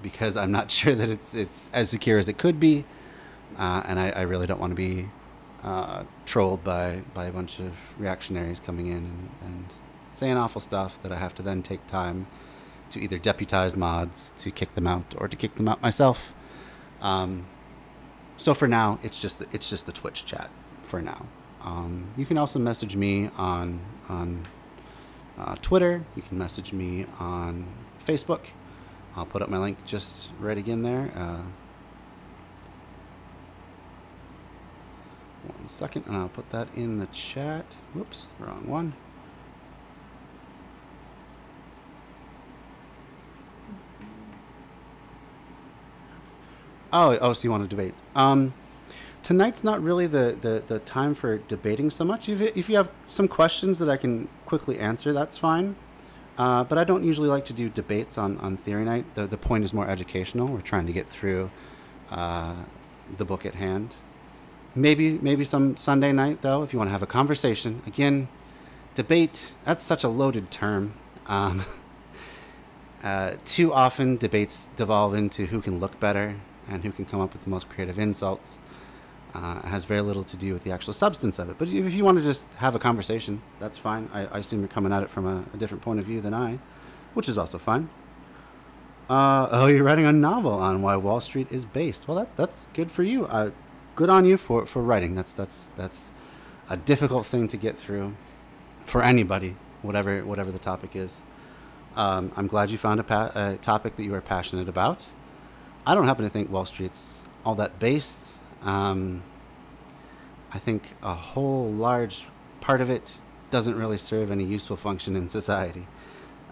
because I'm not sure that it's it's as secure as it could be, uh, and I, I, really don't want to be uh, trolled by, by a bunch of reactionaries coming in and, and saying awful stuff that I have to then take time to either deputize mods to kick them out or to kick them out myself. Um, so for now, it's just the, it's just the Twitch chat for now. Um, you can also message me on on uh, Twitter. You can message me on Facebook. I'll put up my link just right again there. Uh, one second, and I'll put that in the chat. Whoops, wrong one. Oh, oh, so you want to debate? Um, tonight's not really the, the, the time for debating so much. If, if you have some questions that I can quickly answer, that's fine. Uh, but I don't usually like to do debates on, on theory night. The, the point is more educational. We're trying to get through uh, the book at hand. Maybe maybe some Sunday night though, if you want to have a conversation. Again, debate. That's such a loaded term. Um, uh, too often debates devolve into who can look better and who can come up with the most creative insults. Uh, has very little to do with the actual substance of it. But if you want to just have a conversation, that's fine. I, I assume you're coming at it from a, a, different point of view than I, which is also fine. Uh, oh, you're writing a novel on why Wall Street is based. Well, that, that's good for you. Uh, good on you for, for writing. That's that's that's a difficult thing to get through for anybody, whatever whatever the topic is. Um, I'm glad you found a, pa- a topic that you are passionate about. I don't happen to think Wall Street's all that based. Um, I think a whole large part of it doesn't really serve any useful function in society.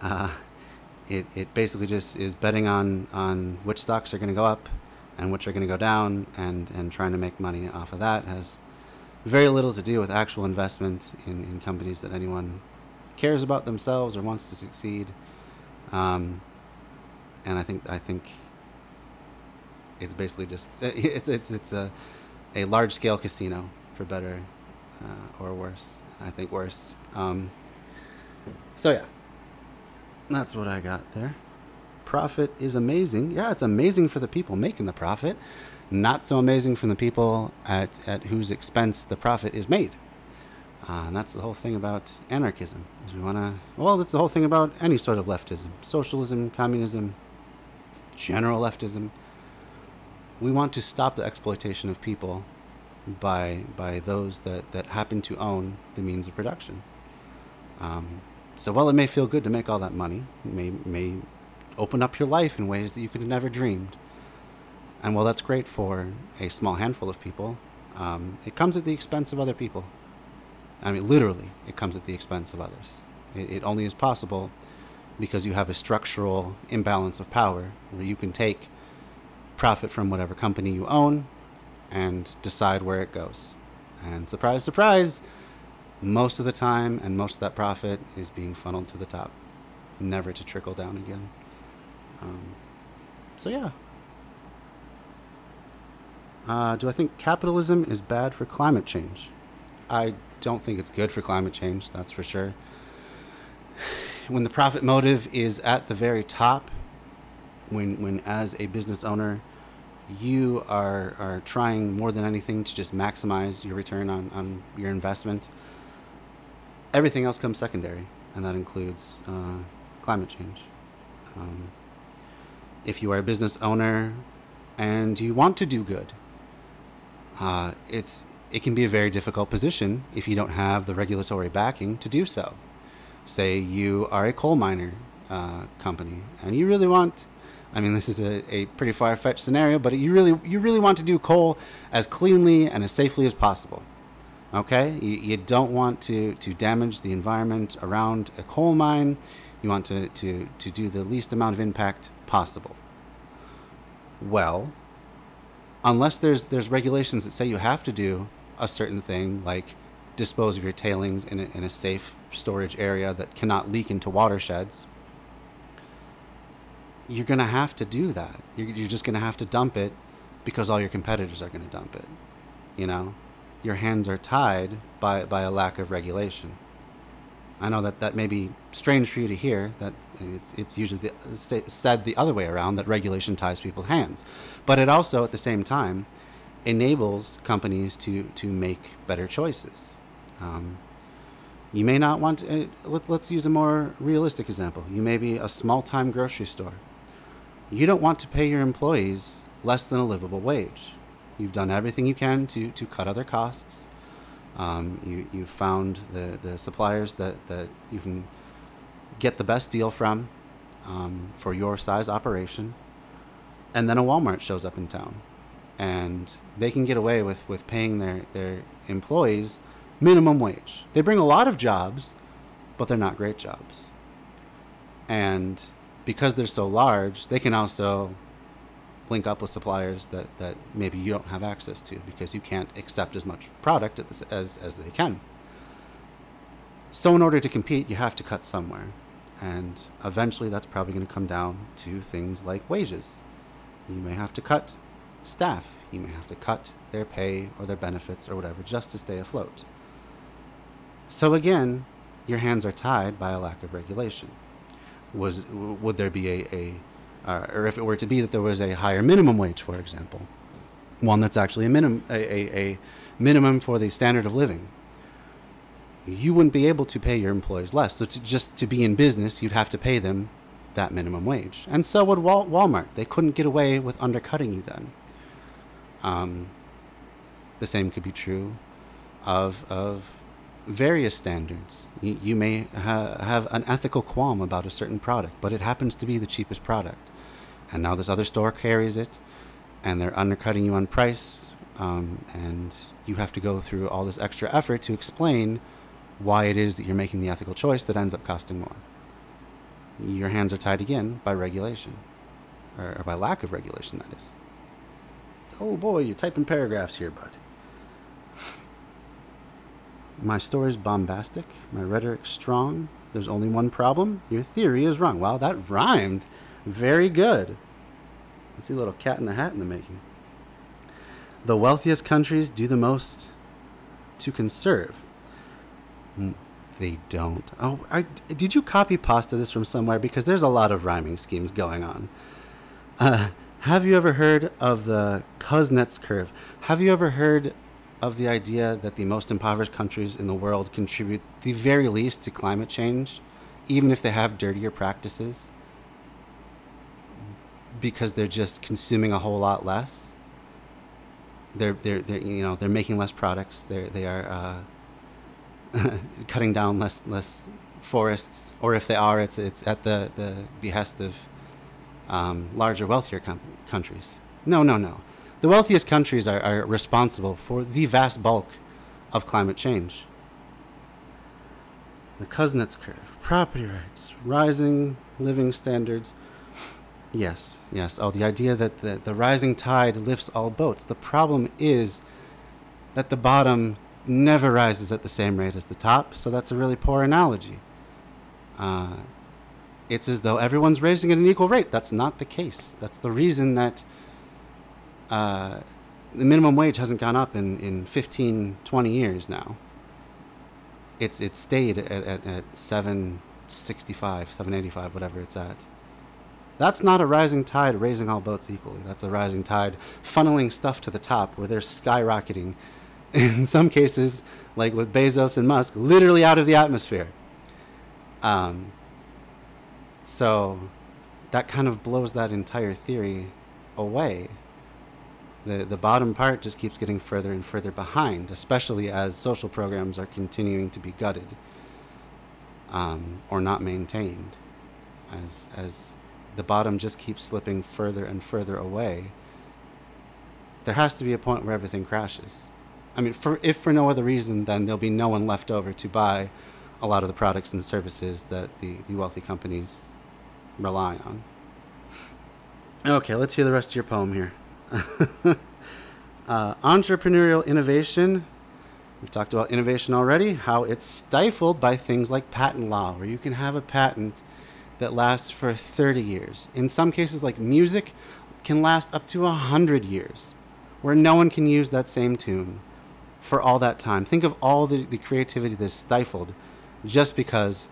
Uh, it, it basically just is betting on, on which stocks are going to go up and which are going to go down and, and trying to make money off of that has very little to do with actual investment in, in companies that anyone cares about themselves or wants to succeed. Um, and I think I think it's basically just it's it's it's a a large scale casino for better uh, or worse. I think worse. Um, so yeah, that's what I got there. Profit is amazing. Yeah, it's amazing for the people making the profit. Not so amazing from the people at, at whose expense the profit is made. Uh, and that's the whole thing about anarchism. Is we want to. Well, that's the whole thing about any sort of leftism, socialism, communism, general leftism we want to stop the exploitation of people by by those that, that happen to own the means of production. Um, so while it may feel good to make all that money, it may may open up your life in ways that you could have never dreamed. And while that's great for a small handful of people, um, it comes at the expense of other people. I mean, literally, it comes at the expense of others. It, it only is possible because you have a structural imbalance of power where you can take profit from whatever company you own and decide where it goes. And surprise, surprise, most of the time and most of that profit is being funneled to the top, never to trickle down again. Um, so, yeah. Uh, do I think capitalism is bad for climate change? I don't think it's good for climate change, that's for sure. When the profit motive is at the very top, when when as a business owner you are are trying more than anything to just maximize your return on, on your investment everything else comes secondary and that includes uh, climate change um, if you are a business owner and you want to do good uh, it's it can be a very difficult position if you don't have the regulatory backing to do so. Say you are a coal miner uh, company and you really want I mean, this is a, a pretty far-fetched scenario, but you really you really want to do coal as cleanly and as safely as possible. Okay, you, you don't want to, to damage the environment around a coal mine. You want to, to, to do the least amount of impact possible. Well, unless there's there's regulations that say you have to do a certain thing, like dispose of your tailings in a, in a safe storage area that cannot leak into watersheds, you're going to have to do that. You're, you're just going to have to dump it because all your competitors are going to dump it. You know, your hands are tied by, by a lack of regulation. I know that that may be strange for you to hear. That it's it's usually the, said the other way around that regulation ties people's hands, but it also at the same time enables companies to to make better choices. Um, you may not want to, uh, let, let's use a more realistic example. You may be a small time grocery store you don't want to pay your employees less than a livable wage. You've done everything you can to, to cut other costs. Um, you, you've found the, the suppliers that, that you can get the best deal from um, for your size operation. And then a Walmart shows up in town. And they can get away with, with paying their, their employees minimum wage. They bring a lot of jobs, but they're not great jobs. And because they're so large, they can also link up with suppliers that, that maybe you don't have access to because you can't accept as much product as, as they can. So, in order to compete, you have to cut somewhere. And eventually, that's probably going to come down to things like wages. You may have to cut staff, you may have to cut their pay or their benefits or whatever just to stay afloat. So, again, your hands are tied by a lack of regulation was would there be a, a uh, or if it were to be that there was a higher minimum wage, for example, one that's actually a minimum a, a, a minimum for the standard of living, you wouldn't be able to pay your employees less. So to, just to be in business, you'd have to pay them that minimum wage, and so would Wal- Walmart. They couldn't get away with undercutting you then. Um, the same could be true of of various standards. You, you may ha- have an ethical qualm about a certain product, but it happens to be the cheapest product. And now this other store carries it, and they're undercutting you on price, um, and you have to go through all this extra effort to explain why it is that you're making the ethical choice that ends up costing more. Your hands are tied again by regulation, or, or by lack of regulation, that is. Oh boy, you're typing paragraphs here, bud. My story's bombastic, my rhetoric strong. There's only one problem. Your theory is wrong. Wow, that rhymed. Very good. I see a little cat in the hat in the making. The wealthiest countries do the most to conserve. Hmm, they don't. Oh, I, did you copy pasta this from somewhere? Because there's a lot of rhyming schemes going on. Uh, have you ever heard of the Kuznets curve? Have you ever heard of the idea that the most impoverished countries in the world contribute the very least to climate change, even if they have dirtier practices, because they're just consuming a whole lot less. They're, they're, they're you know they're making less products. They're they are uh, cutting down less less forests, or if they are, it's it's at the the behest of um, larger, wealthier com- countries. No, no, no. The wealthiest countries are, are responsible for the vast bulk of climate change. The Kuznets curve, property rights, rising living standards. Yes, yes. Oh, the idea that the, the rising tide lifts all boats. The problem is that the bottom never rises at the same rate as the top, so that's a really poor analogy. Uh, it's as though everyone's raising at an equal rate. That's not the case. That's the reason that uh, the minimum wage hasn't gone up in, in 15, 20 years now. It's it's stayed at, at, at 765, 785, whatever it's at. That's not a rising tide raising all boats equally. That's a rising tide funneling stuff to the top where they're skyrocketing. In some cases, like with Bezos and Musk, literally out of the atmosphere. Um, so that kind of blows that entire theory away The, the bottom part just keeps getting further and further behind, especially as social programs are continuing to be gutted um, or not maintained. As, as the bottom just keeps slipping further and further away, there has to be a point where everything crashes. I mean, for, if for no other reason, then there'll be no one left over to buy a lot of the products and services that the, the wealthy companies rely on. Okay, let's hear the rest of your poem here. uh, entrepreneurial innovation. We've talked about innovation already, how it's stifled by things like patent law, where you can have a patent that lasts for 30 years. In some cases, like music, can last up to 100 years, where no one can use that same tune for all that time. Think of all the, the creativity that's stifled just because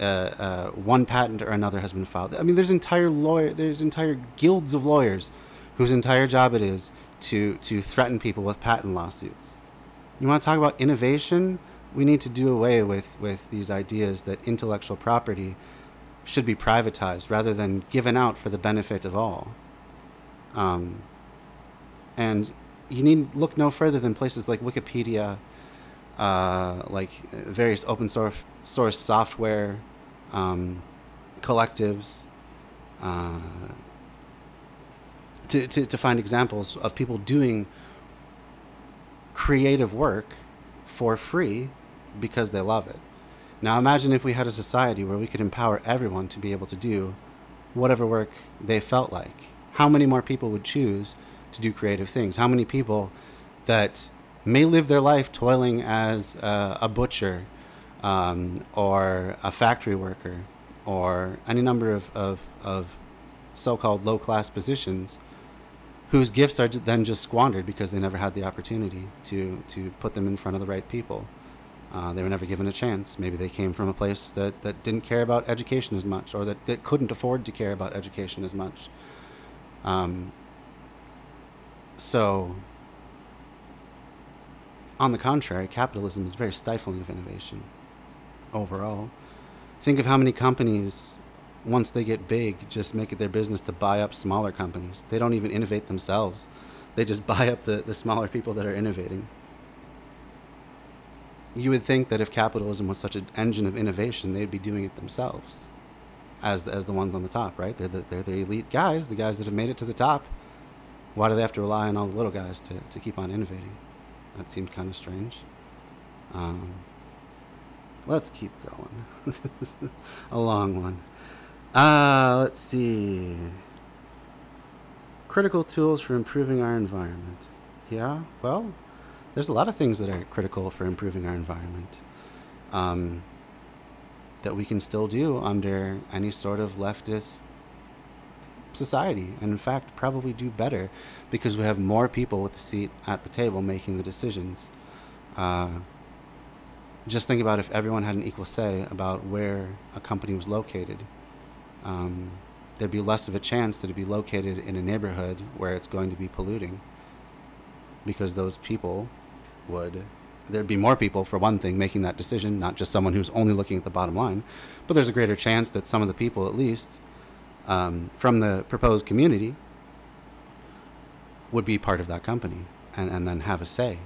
uh, uh, one patent or another has been filed. I mean, there's entire lawyer, there's entire guilds of lawyers whose entire job it is to to threaten people with patent lawsuits. You want to talk about innovation? We need to do away with with these ideas that intellectual property should be privatized rather than given out for the benefit of all. Um, and you need look no further than places like Wikipedia, uh, like various open source source software um, collectives. Uh, to, to, to find examples of people doing creative work for free because they love it. Now imagine if we had a society where we could empower everyone to be able to do whatever work they felt like. How many more people would choose to do creative things? How many people that may live their life toiling as a, butcher um, or a factory worker or any number of, of, of so called low class positions whose gifts are then just squandered because they never had the opportunity to, to put them in front of the right people. Uh, they were never given a chance. Maybe they came from a place that, that didn't care about education as much or that, that couldn't afford to care about education as much. Um, so, on the contrary, capitalism is very stifling of innovation overall. Think of how many companies once they get big, just make it their business to buy up smaller companies. They don't even innovate themselves. They just buy up the, the smaller people that are innovating. You would think that if capitalism was such an engine of innovation, they'd be doing it themselves as the, as the ones on the top, right? They're the, they're the elite guys, the guys that have made it to the top. Why do they have to rely on all the little guys to, to keep on innovating? That seemed kind of strange. Um, let's keep going. a long one. Uh, let's see. Critical tools for improving our environment. Yeah, well, there's a lot of things that are critical for improving our environment um, that we can still do under any sort of leftist society. And in fact, probably do better because we have more people with a seat at the table making the decisions. Uh, just think about if everyone had an equal say about where a company was located um, there'd be less of a chance that it'd be located in a neighborhood where it's going to be polluting because those people would there'd be more people for one thing making that decision not just someone who's only looking at the bottom line but there's a greater chance that some of the people at least um, from the proposed community would be part of that company and, and then have a say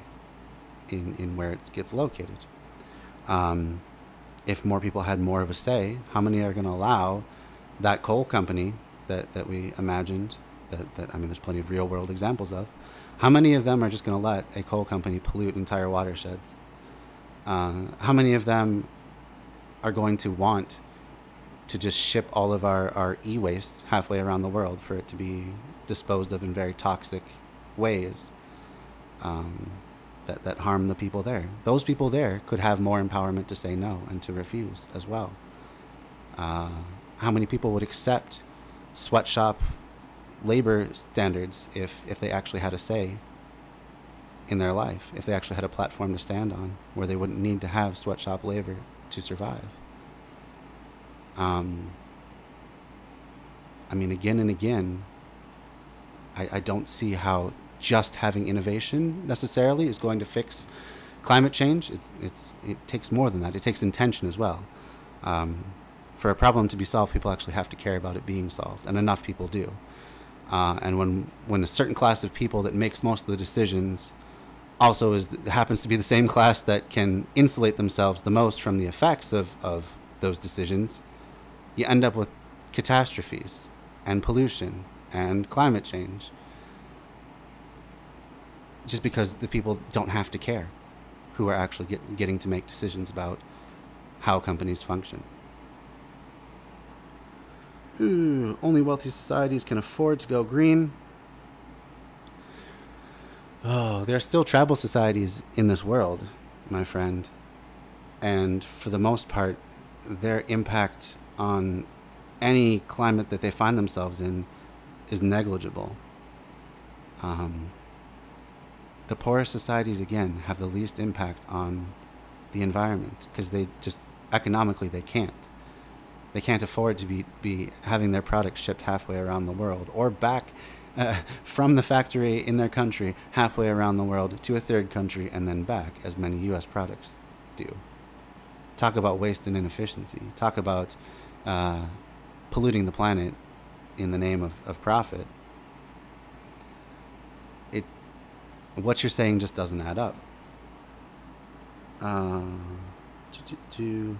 in, in where it gets located. Um, if more people had more of a say how many are going to allow that coal company that, that we imagined, that, that I mean, there's plenty of real world examples of, how many of them are just going to let a coal company pollute entire watersheds? Uh, how many of them are going to want to just ship all of our, our e waste halfway around the world for it to be disposed of in very toxic ways um, that, that harm the people there? Those people there could have more empowerment to say no and to refuse as well. Uh, how many people would accept sweatshop labor standards if, if they actually had a say in their life, if they actually had a platform to stand on where they wouldn't need to have sweatshop labor to survive. Um, I mean, again and again, I, I don't see how just having innovation necessarily is going to fix climate change. It's, it's, it takes more than that. It takes intention as well. Um, for a problem to be solved, people actually have to care about it being solved, and enough people do. Uh, and when, when a certain class of people that makes most of the decisions also is happens to be the same class that can insulate themselves the most from the effects of, of those decisions, you end up with catastrophes and pollution and climate change. Just because the people don't have to care who are actually get, getting to make decisions about how companies function. Ooh, only wealthy societies can afford to go green. Oh, there are still tribal societies in this world, my friend. And for the most part, their impact on any climate that they find themselves in is negligible. Um, the poorest societies, again, have the least impact on the environment because they just economically they can't. They can't afford to be, be having their products shipped halfway around the world or back uh, from the factory in their country halfway around the world to a third country and then back, as many U.S. products do. Talk about waste and inefficiency. Talk about uh, polluting the planet in the name of, of profit. It, what you're saying just doesn't add up. Uh, to, to,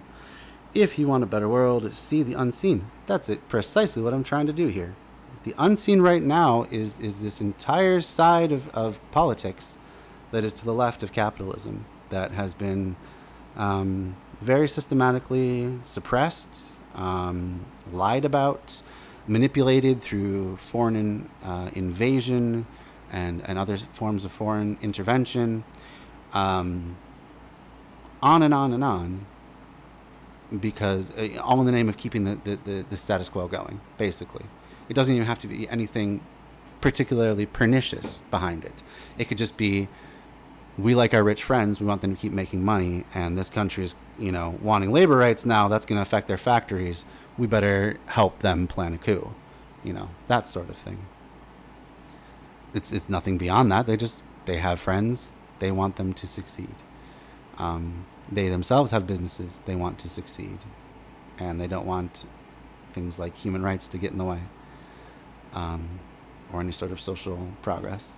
if you want a better world, see the unseen. That's it, precisely what I'm trying to do here. The unseen right now is is this entire side of, of politics that is to the left of capitalism that has been um, very systematically suppressed, um, lied about, manipulated through foreign uh, invasion and, and other forms of foreign intervention, um, on and on and on, because uh, all in the name of keeping the, the, the, the status quo going, basically. It doesn't even have to be anything particularly pernicious behind it. It could just be we like our rich friends, we want them to keep making money, and this country is, you know, wanting labor rights now, that's going to affect their factories. We better help them plan a coup. You know, that sort of thing. It's it's nothing beyond that. They just they have friends, they want them to succeed. Um, they themselves have businesses, they want to succeed. And they don't want things like human rights to get in the way um, or any sort of social progress.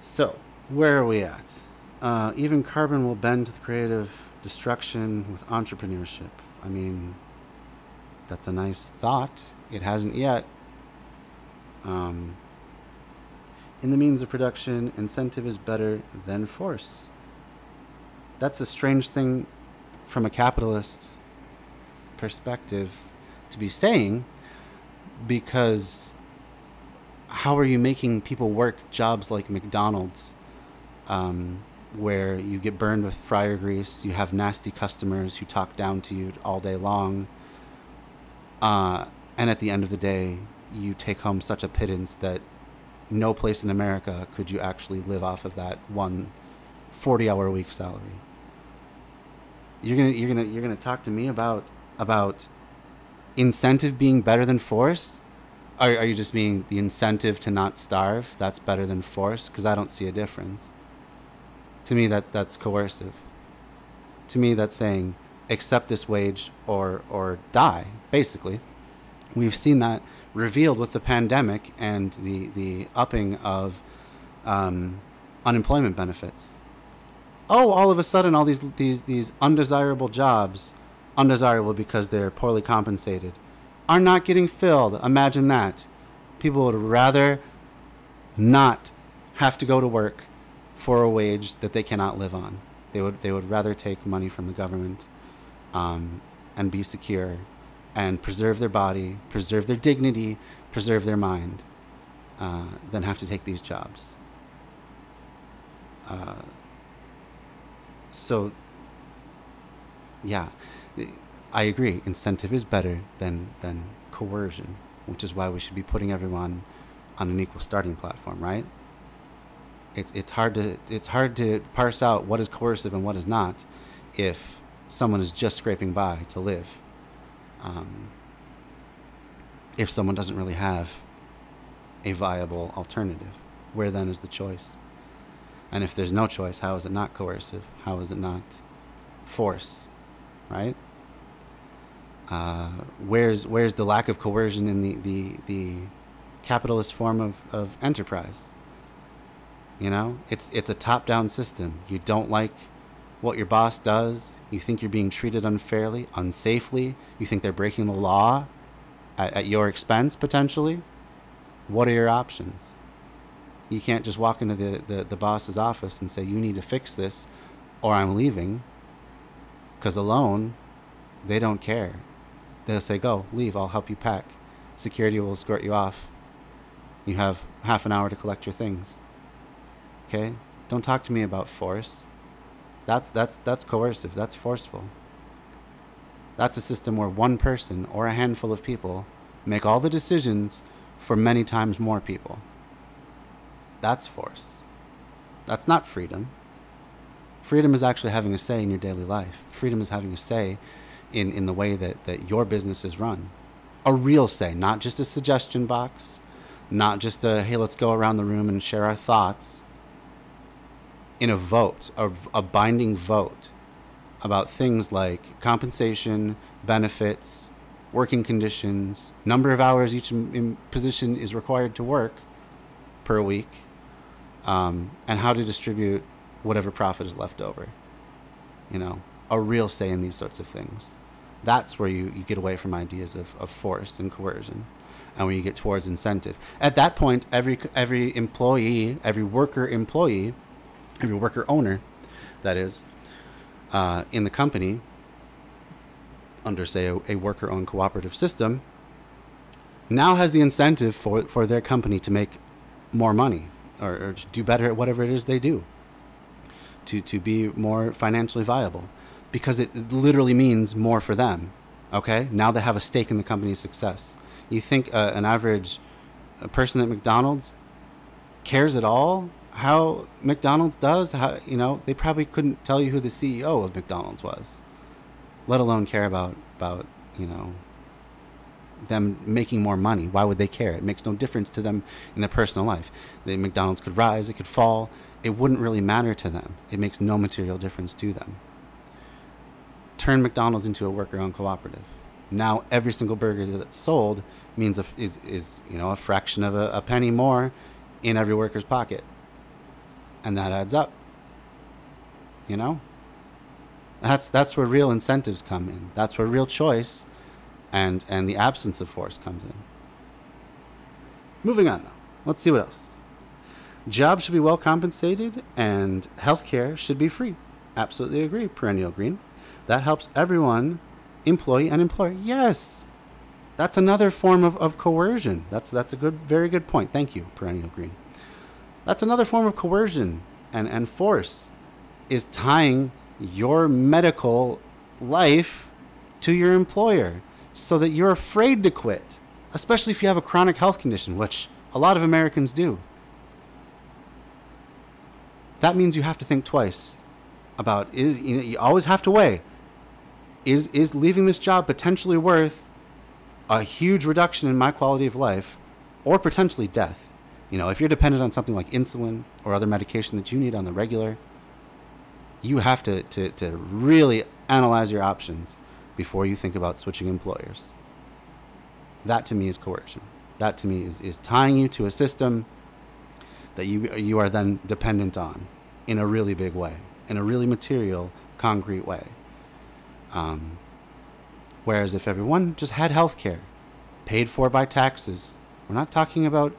So, where are we at? Uh, even carbon will bend to the creative destruction with entrepreneurship. I mean, that's a nice thought. It hasn't yet. Um, in the means of production, incentive is better than force. That's a strange thing from a capitalist perspective to be saying because how are you making people work jobs like McDonald's, um, where you get burned with fryer grease, you have nasty customers who talk down to you all day long, uh, and at the end of the day, you take home such a pittance that no place in America could you actually live off of that one 40 hour a week salary. You're gonna you're gonna you're gonna talk to me about about incentive being better than force? Are, are you just being the incentive to not starve? That's better than force? Because I don't see a difference. To me, that, that's coercive. To me, that's saying accept this wage or, or die, basically. We've seen that revealed with the pandemic and the, the upping of um, unemployment benefits. Oh, all of a sudden, all these, these, these undesirable jobs undesirable because they're poorly compensated, are not getting filled. Imagine that. People would rather not have to go to work for a wage that they cannot live on. They would, they would rather take money from the government um, and be secure and preserve their body, preserve their dignity, preserve their mind uh, than have to take these jobs. Uh, so, yeah. I agree. Incentive is better than than coercion, which is why we should be putting everyone on an equal starting platform, right? It's it's hard to it's hard to parse out what is coercive and what is not, if someone is just scraping by to live. Um, if someone doesn't really have a viable alternative, where then is the choice? And if there's no choice, how is it not coercive? How is it not force? Right? Uh, where's where's the lack of coercion in the, the, the capitalist form of, of enterprise? You know, it's it's a top-down system. You don't like what your boss does. You think you're being treated unfairly, unsafely. You think they're breaking the law at, at your expense potentially. What are your options? You can't just walk into the, the, the boss's office and say, You need to fix this or I'm leaving. Because alone, they don't care. They'll say, Go, leave, I'll help you pack. Security will escort you off. You have half an hour to collect your things. Okay? Don't talk to me about force. That's that's that's coercive. That's forceful. That's a system where one person or a handful of people make all the decisions for many times more people. That's force. That's not freedom. Freedom is actually having a say in your daily life. Freedom is having a say in, in the way that, that your business is run. A real say, not just a suggestion box, not just a, hey, let's go around the room and share our thoughts. In a vote, a, a binding vote about things like compensation, benefits, working conditions, number of hours each in, in position is required to work per week, um, and how to distribute whatever profit is left over. You know, a real say in these sorts of things. That's where you, you get away from ideas of, of force and coercion and when you get towards incentive. At that point, every, every employee, every worker employee, every worker owner, that is, uh, in the company, under, say, a, a worker owned cooperative system, now has the incentive for, for their company to make more money or, or do better at whatever it is they do, to, to be more financially viable, because it literally means more for them. Okay? Now they have a stake in the company's success. You think uh, an average person at McDonald's cares at all how McDonald's does? How you know they probably couldn't tell you who the CEO of McDonald's was, let alone care about about you know them making more money. Why would they care? It makes no difference to them in their personal life. The McDonald's could rise, it could fall. It wouldn't really matter to them. It makes no material difference to them. Turn McDonald's into a worker-owned cooperative. Now every single burger that's sold means a, is is you know a fraction of a, a penny more in every worker's pocket, and that adds up. You know. That's that's where real incentives come in. That's where real choice and and the absence of force comes in. Moving on though. Let's see what else. Jobs should be well compensated and healthcare should be free. Absolutely agree, perennial green. That helps everyone, employee and employer. Yes. That's another form of, of coercion. That's that's a good very good point. Thank you, perennial green. That's another form of coercion and, and force is tying your medical life to your employer so that you're afraid to quit, especially if you have a chronic health condition, which a lot of Americans do. That means you have to think twice about is you know you always have to weigh is is leaving this job potentially worth a huge reduction in my quality of life or potentially death. You know, if you're dependent on something like insulin or other medication that you need on the regular, you have to, to, to really analyze your options before you think about switching employers. That to me is coercion. That to me is, is tying you to a system that you, you are then dependent on in a really big way, in a really material, concrete way. Um, whereas if everyone just had health care, paid for by taxes, we're not talking about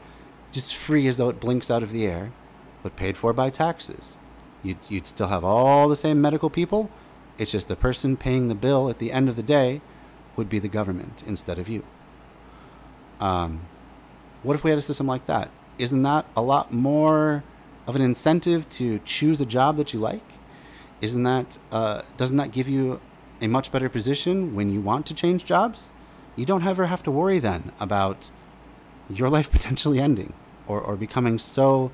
just free as though it blinks out of the air, but paid for by taxes. You'd, you'd still have all the same medical people. It's just the person paying the bill at the end of the day would be the government instead of you. Um, what if we had a system like that? Isn't that a lot more of an incentive to choose a job that you like? Isn't that uh, doesn't that give you a much better position when you want to change jobs? You don't ever have to worry then about your life potentially ending or, or becoming so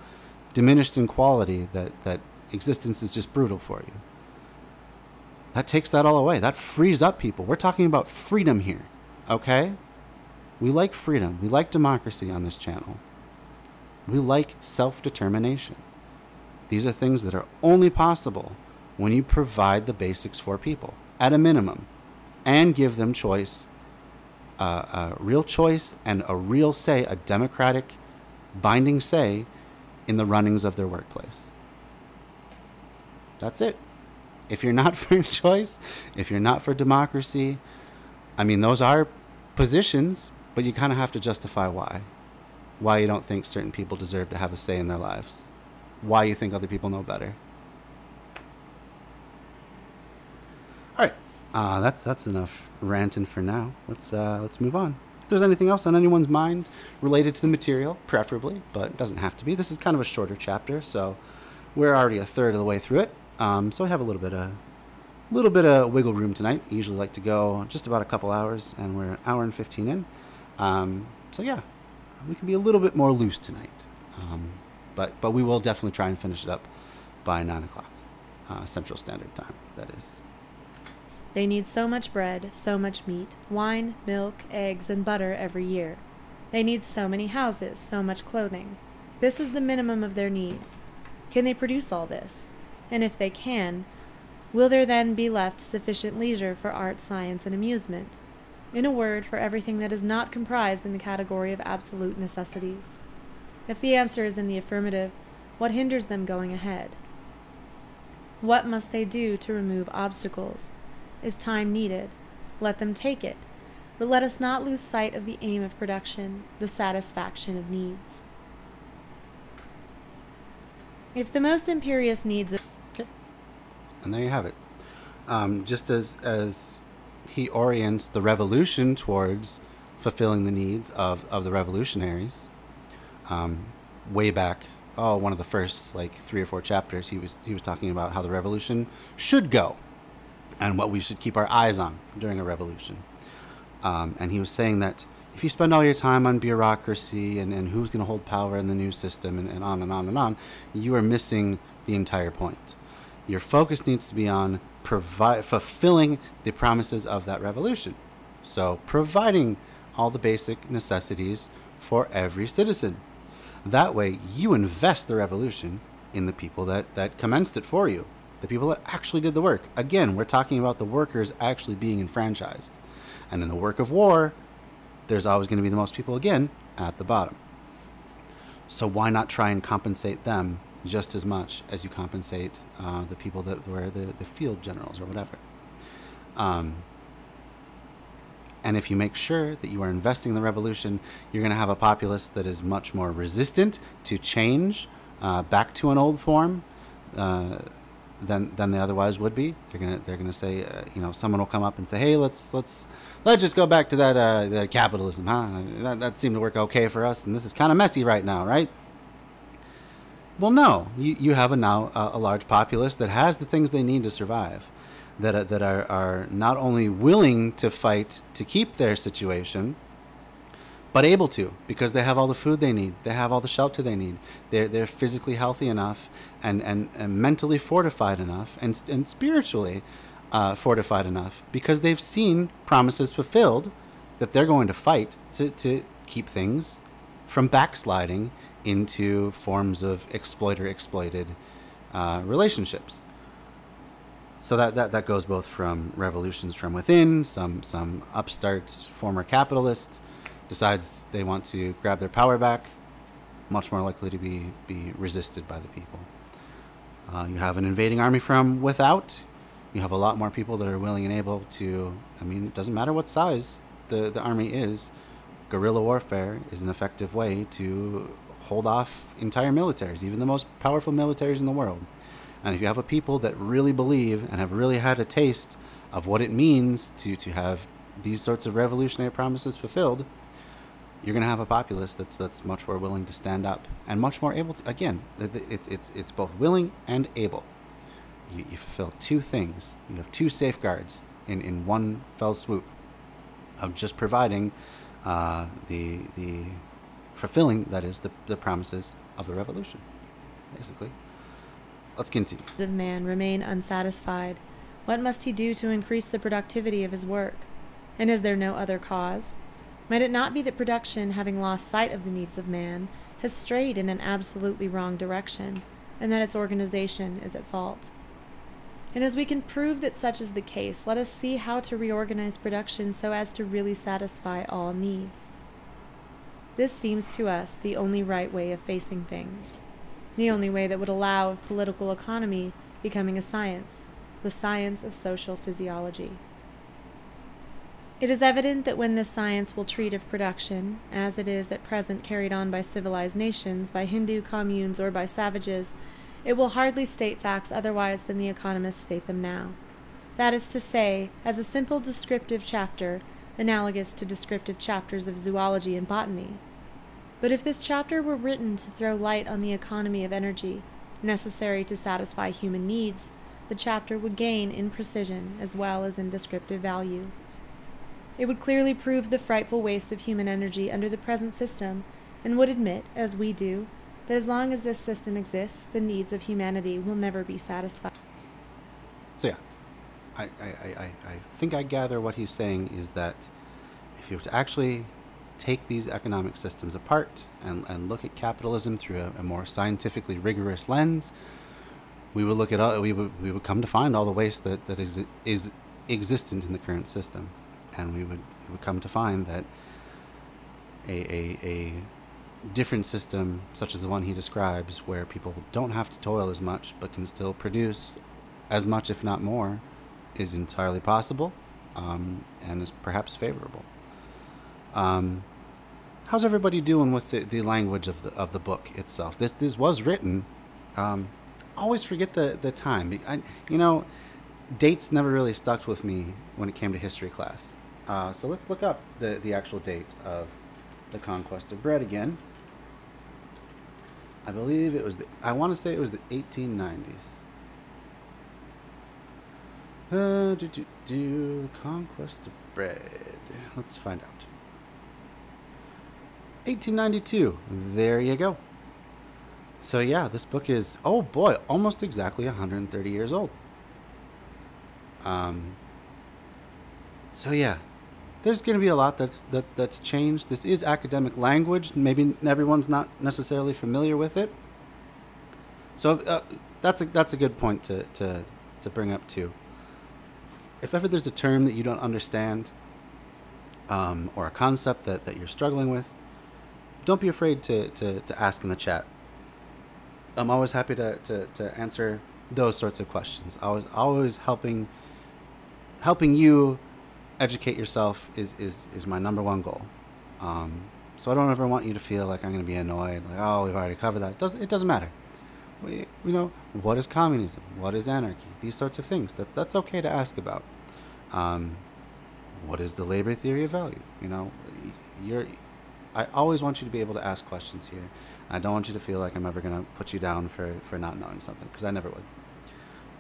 diminished in quality that, that existence is just brutal for you. That takes that all away. That frees up people. We're talking about freedom here, okay? We like freedom. We like democracy on this channel. We like self determination. These are things that are only possible when you provide the basics for people, at a minimum. and give them choice, uh, a real choice and a real say, a democratic, binding say in the runnings of their workplace. That's it. If you're not for choice, if you're not for democracy, I mean, those are positions, but you kind of have to justify why. Why you don't think certain people deserve to have a say in their lives. Why you think other people know better. All right, uh, that's that's enough ranting for now. Let's uh, let's move on. If there's anything else on anyone's mind related to the material, preferably, but it doesn't have to be. This is kind of a shorter chapter, so we're already a third of the way through it. Um, so I have a little bit of little bit of wiggle room tonight. I usually like to go just about a couple hours, and we're an hour and 15 in. Um, so yeah, we can be a little bit more loose tonight. Um, but but we will definitely try and finish it up by nine o'clock uh, Central Standard Time. That is. They need so much bread, so much meat, wine, milk, eggs, and butter every year. They need so many houses, so much clothing. This is the minimum of their needs. Can they produce all this? And if they can, will there then be left sufficient leisure for art, science, and amusement? In a word, for everything that is not comprised in the category of absolute necessities. If the answer is in the affirmative, what hinders them going ahead? What must they do to remove obstacles? Is time needed? Let them take it. But let us not lose sight of the aim of production, the satisfaction of needs. If the most imperious needs of. And there you have it. Um, just as as he orients the revolution towards fulfilling the needs of, of the revolutionaries, um, way back, oh, one of the first like three or four chapters, he was he was talking about how the revolution should go, and what we should keep our eyes on during a revolution. Um, and he was saying that if you spend all your time on bureaucracy and, and who's going to hold power in the new system and, and on and on and on, you are missing the entire point. Your focus needs to be on provi- fulfilling the promises of that revolution. So, providing all the basic necessities for every citizen. That way, you invest the revolution in the people that, that commenced it for you, the people that actually did the work. Again, we're talking about the workers actually being enfranchised. And in the work of war, there's always going to be the most people again at the bottom. So why not try and compensate them just as much as you compensate uh, the people that were the, the field generals or whatever? Um, and if you make sure that you are investing in the revolution, you're going to have a populace that is much more resistant to change uh, back to an old form uh, than than they otherwise would be. They're gonna they're gonna say, uh, you know, someone will come up and say, hey, let's let's let's just go back to that uh, that capitalism, huh? That, that seemed to work okay for us, and this is kind of messy right now, right? Well, no, you you have a now a large populace that has the things they need to survive that are, that are, are not only willing to fight to keep their situation, but able to because they have all the food they need, they have all the shelter they need, they're they're physically healthy enough and and, and mentally fortified enough and and spiritually uh, fortified enough because they've seen promises fulfilled that they're going to fight to to keep things from backsliding into forms of exploiter exploited uh, relationships. So that, that, that goes both from revolutions from within, some, some upstarts, former capitalists, decides they want to grab their power back, much more likely to be, be resisted by the people. Uh, you have an invading army from without, you have a lot more people that are willing and able to, I mean, it doesn't matter what size the, the army is, guerrilla warfare is an effective way to hold off entire militaries, even the most powerful militaries in the world. And if you have a people that really believe and have really had a taste of what it means to, to have these sorts of revolutionary promises fulfilled, you're going to have a populace that's that's much more willing to stand up and much more able to. Again, it's it's it's both willing and able. You, you fulfill two things. You have two safeguards in, in one fell swoop of just providing uh, the the fulfilling that is the the promises of the revolution, basically. Let's continue. Of man remain unsatisfied. What must he do to increase the productivity of his work? And is there no other cause? Might it not be that production, having lost sight of the needs of man, has strayed in an absolutely wrong direction, and that its organization is at fault? And as we can prove that such is the case, let us see how to reorganize production so as to really satisfy all needs. This seems to us the only right way of facing things, the only way that would allow of political economy becoming a science, the science of social physiology. It is evident that when this science will treat of production, as it is at present carried on by civilized nations, by Hindu communes, or by savages, it will hardly state facts otherwise than the economists state them now. That is to say, as a simple descriptive chapter, analogous to descriptive chapters of zoology and botany. But if this chapter were written to throw light on the economy of energy, necessary to satisfy human needs, the chapter would gain in precision as well as in descriptive value. It would clearly prove the frightful waste of human energy under the present system, and would admit, as we do, that as long as this system exists, the needs of humanity will never be satisfied. So yeah, I, I, I, think I gather what he's saying is that if you were to actually take these economic systems apart and, and look at capitalism through a, a more scientifically rigorous lens, we would look at all, we would we would come to find all the waste that, that is is existent in the current system. And we would, we would come to find that a, a, a different system, such as the one he describes, where people don't have to toil as much but can still produce as much, if not more, is entirely possible um, and is perhaps favorable. Um, how's everybody doing with the, the language of the of the book itself? This this was written. Um, always forget the the time. I, you know, dates never really stuck with me when it came to history class. Uh, so let's look up the, the actual date of the conquest of bread again. I believe it was the, I want to say it was the 1890s. Uh, do, do, do, conquest of bread. Let's find out. 1892. There you go. So yeah, this book is oh boy, almost exactly 130 years old. Um. So yeah, there's going to be a lot that, that that's changed. This is academic language. Maybe everyone's not necessarily familiar with it. So uh, that's a, that's a good point to, to, to bring up too. If ever there's a term that you don't understand um, or a concept that, that you're struggling with, don't be afraid to, to, to ask in the chat. I'm always happy to, to, to answer those sorts of questions. I was always helping helping you educate yourself is, is, is my number one goal. Um, so I don't ever want you to feel like I'm going to be annoyed, like, oh, we've already covered that. It doesn't, it doesn't matter. We, you know, what is communism? What is anarchy? These sorts of things. That, that's okay to ask about. Um, what is the labor theory of value? You know, you're, I always want you to be able to ask questions here. I don't want you to feel like I'm ever going to put you down for, for not knowing something, because I never would.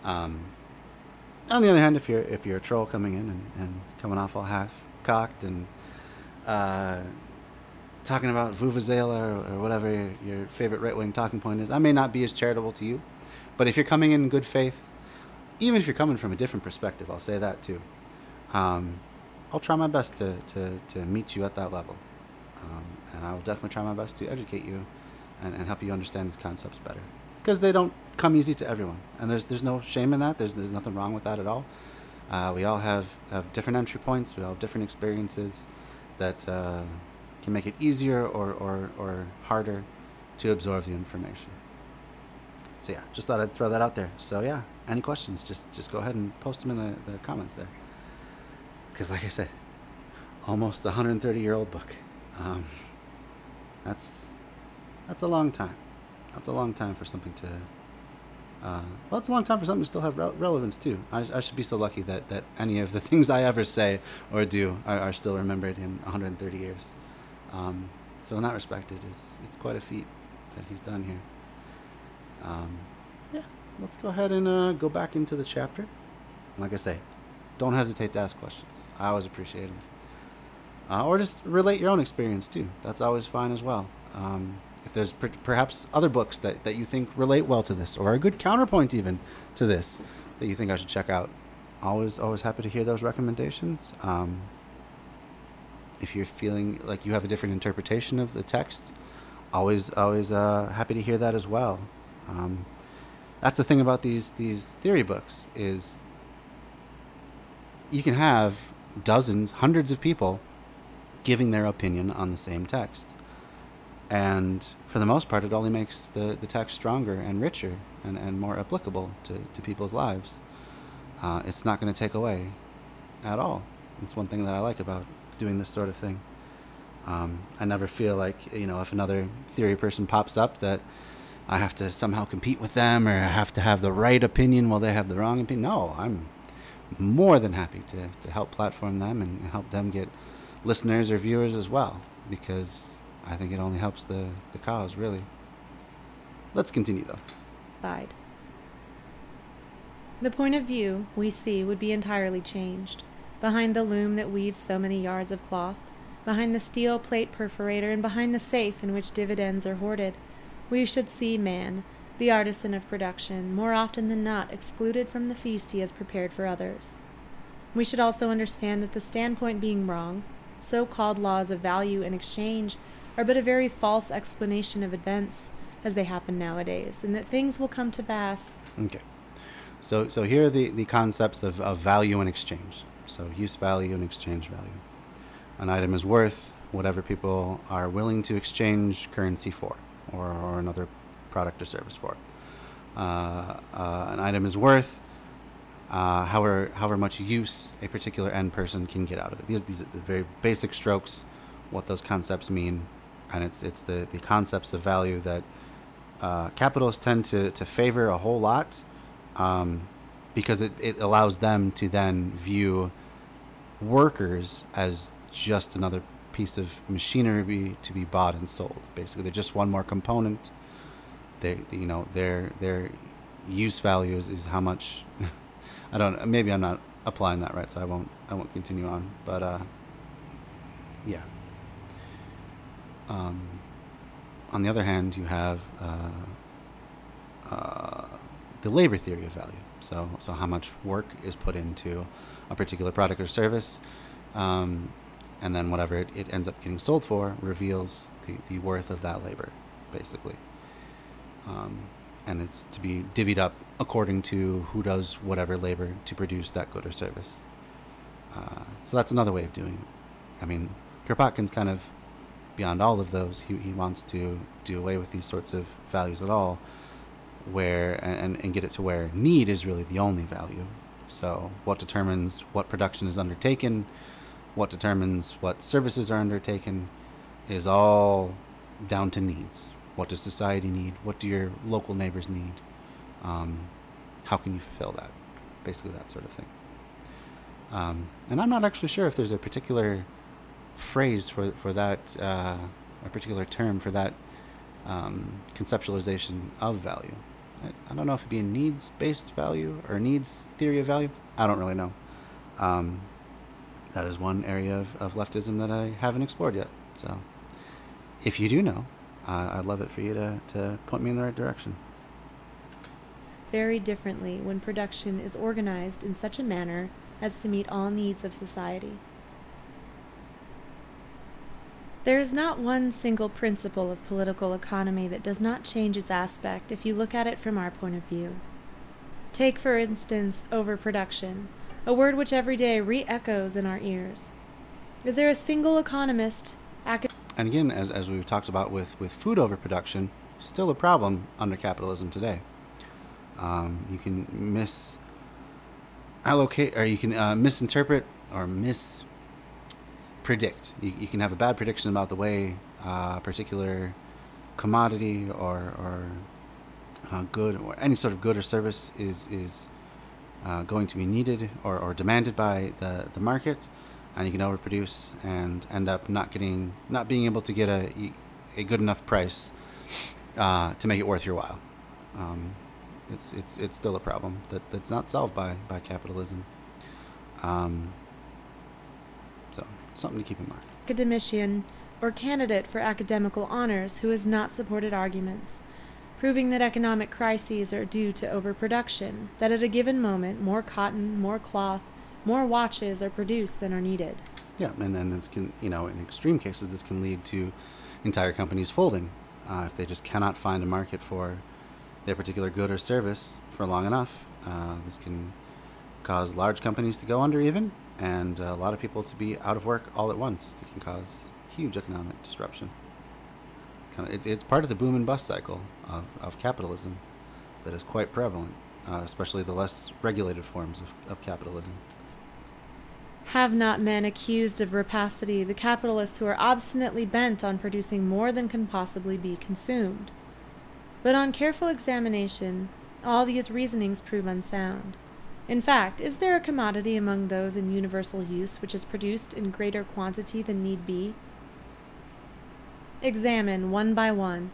Um, on the other hand, if you're if you're a troll coming in and, and coming off all half cocked and uh, talking about Venezuela or, or whatever your, your favorite right wing talking point is, I may not be as charitable to you, but if you're coming in good faith, even if you're coming from a different perspective, I'll say that too. Um, I'll try my best to, to, to meet you at that level. Um, and I will definitely try my best to educate you and, and help you understand these concepts better because they don't come easy to everyone, and there's there's no shame in that. There's there's nothing wrong with that at all. Uh, we all have, have different entry points. We all have different experiences that uh, can make it easier or, or, or harder to absorb the information. So yeah, just thought I'd throw that out there. So yeah, any questions? Just just go ahead and post them in the, the comments there. Because like I said, almost a 130 year old book. Um, that's that's a long time. That's a long time for something to. Uh, well, it's a long time for something to still have re- relevance too. I, I, should be so lucky that, that any of the things I ever say or do are, are still remembered in 130 years. Um, so in that respect, it is it's quite a feat that he's done here. Um, yeah, let's go ahead and uh, go back into the chapter. like I say, don't hesitate to ask questions. I always appreciate them. Uh, or just relate your own experience too. That's always fine as well. Um, if there's per- perhaps other books that, that you think relate well to this, or a good counterpoint even to this, that you think I should check out, always always happy to hear those recommendations. Um, if you're feeling like you have a different interpretation of the text, always always uh, happy to hear that as well. Um, that's the thing about these these theory books is you can have dozens, hundreds of people giving their opinion on the same text. And for the most part, it only makes the, the text stronger and richer and, and more applicable to, to people's lives. Uh, it's not going to take away at all. It's one thing that I like about doing this sort of thing. Um, I never feel like, you know, if another theory person pops up that I have to somehow compete with them or I have to have the right opinion while they have the wrong opinion. No, I'm more than happy to, to help platform them and help them get listeners or viewers as well because I think it only helps the, the cause, really. Let's continue, though. Bide. The point of view we see would be entirely changed. Behind the loom that weaves so many yards of cloth, behind the steel plate perforator, and behind the safe in which dividends are hoarded, we should see man, the artisan of production, more often than not excluded from the feast he has prepared for others. We should also understand that the standpoint being wrong, so called laws of value and exchange are but a very false explanation of events as they happen nowadays, and that things will come to pass. Okay. So, so here are the, the concepts of, of value and exchange. So, use value and exchange value. An item is worth whatever people are willing to exchange currency for, or, or another product or service for. Uh, uh, an item is worth uh, however, however much use a particular end person can get out of it. These, these are the very basic strokes, what those concepts mean, and it's, it's the, the concepts of value that uh, capitalists tend to, to favor a whole lot um, because it, it allows them to then view workers as just another piece of machinery to be bought and sold. Basically, they're just one more component. They, you know, their their use value is, is how much. I don't. Maybe I'm not applying that right, so I won't. I won't continue on. But uh, yeah. Um, on the other hand, you have uh, uh, the labor theory of value. So, so how much work is put into a particular product or service, um, and then whatever it, it, ends up getting sold for reveals the, the worth of that labor, basically. Um, and it's to be divvied up according to who does whatever labor to produce that good or service. Uh, so that's another way of doing it. I mean, Kropotkin's kind of beyond all of those. He, he wants to do away with these sorts of values at all where and, and get it to where need is really the only value. So what determines what production is undertaken, what determines what services are undertaken, is all down to needs. What does society need? What do your local neighbors need? Um, how can you fulfill that? Basically, that sort of thing. Um, and I'm not actually sure if there's a particular phrase for for that, uh, a particular term for that um, conceptualization of value. I, don't know if it'd be a needs based value or needs theory of value. I don't really know. Um, that is one area of, of leftism that I haven't explored yet. So if you do know, uh, I'd love it for you to, to point me in the right direction. Very differently when production is organized in such a manner as to meet all needs of society. There is not one single principle of political economy that does not change its aspect if you look at it from our point of view. Take, for instance, overproduction, a word which every day re echoes in our ears. Is there a single economist? And again, as, as we've talked about with, with food overproduction, still a problem under capitalism today. Um, you can misallocate, or you can uh, misinterpret or mis predict. You, you can have a bad prediction about the way uh, a particular commodity or, or uh, good or any sort of good or service is is uh, going to be needed or, or demanded by the, the market, and you can overproduce and end up not getting not being able to get a a good enough price uh, to make it worth your while. Um, it's it's it's still a problem that, that's not solved by by capitalism. Um, so something to keep in mind. Academician or candidate for academical honors who has not supported arguments, proving that economic crises are due to overproduction, that at a given moment more cotton, more cloth, more watches are produced than are needed. Yeah, and then this can, you know, in extreme cases, this can lead to entire companies folding uh, if they just cannot find a market for their particular good or service for long enough, uh, this can cause large companies to go under even, and a lot of people to be out of work all at once. It can cause huge economic disruption. Kind of, it, it's part of the boom and bust cycle of, of capitalism that is quite prevalent, uh, especially the less regulated forms of, of capitalism. Have not men accused of rapacity the capitalists who are obstinately bent on producing more than can possibly be consumed? But on careful examination, all these reasonings prove unsound. In fact, is there a commodity among those in universal use which is produced in greater quantity than need be? Examine, one by one,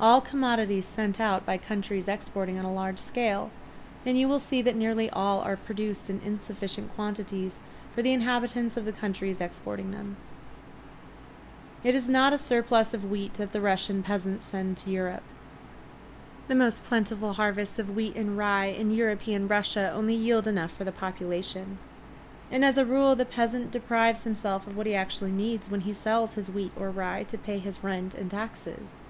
all commodities sent out by countries exporting on a large scale, and you will see that nearly all are produced in insufficient quantities for the inhabitants of the countries exporting them. It is not a surplus of wheat that the Russian peasants send to Europe. The most plentiful harvests of wheat and rye in European Russia only yield enough for the population. And as a rule, the peasant deprives himself of what he actually needs when he sells his wheat or rye to pay his rent and taxes.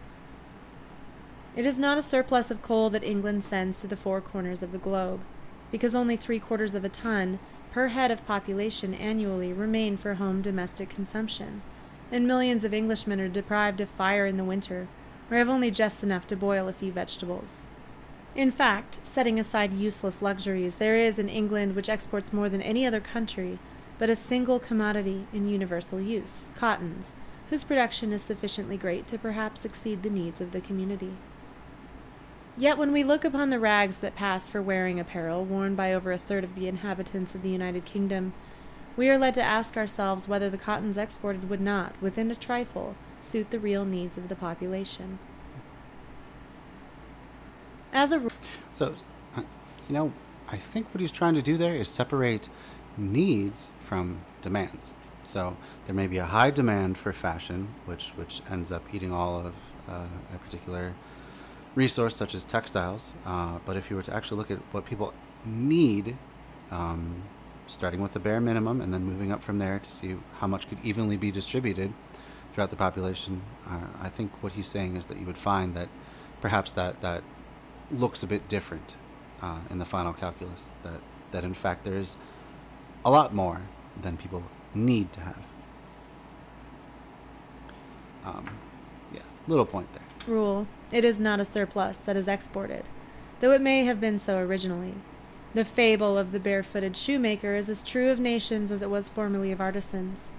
It is not a surplus of coal that England sends to the four corners of the globe, because only three quarters of a ton per head of population annually remain for home domestic consumption, and millions of Englishmen are deprived of fire in the winter or have only just enough to boil a few vegetables. In fact, setting aside useless luxuries, there is in England, which exports more than any other country, but a single commodity in universal use cottons, whose production is sufficiently great to perhaps exceed the needs of the community. Yet when we look upon the rags that pass for wearing apparel worn by over a third of the inhabitants of the United Kingdom, we are led to ask ourselves whether the cottons exported would not, within a trifle, suit the real needs of the population. As a So, uh, you know, I think what he's trying to do there is separate needs from demands. So there may be a high demand for fashion, which which ends up eating all of uh, a particular resource, such as textiles. Uh, but if you were to actually look at what people need, um, starting with the bare minimum and then moving up from there to see how much could evenly be distributed throughout the population, uh, I think what he's saying is that you would find that perhaps that that looks a bit different uh, in the final calculus. That that in fact there is a lot more than people need to have. Um, yeah, little point there. Rule, it is not a surplus that is exported, though it may have been so originally. The fable of the barefooted shoemaker is as true of nations as it was formerly of artisans.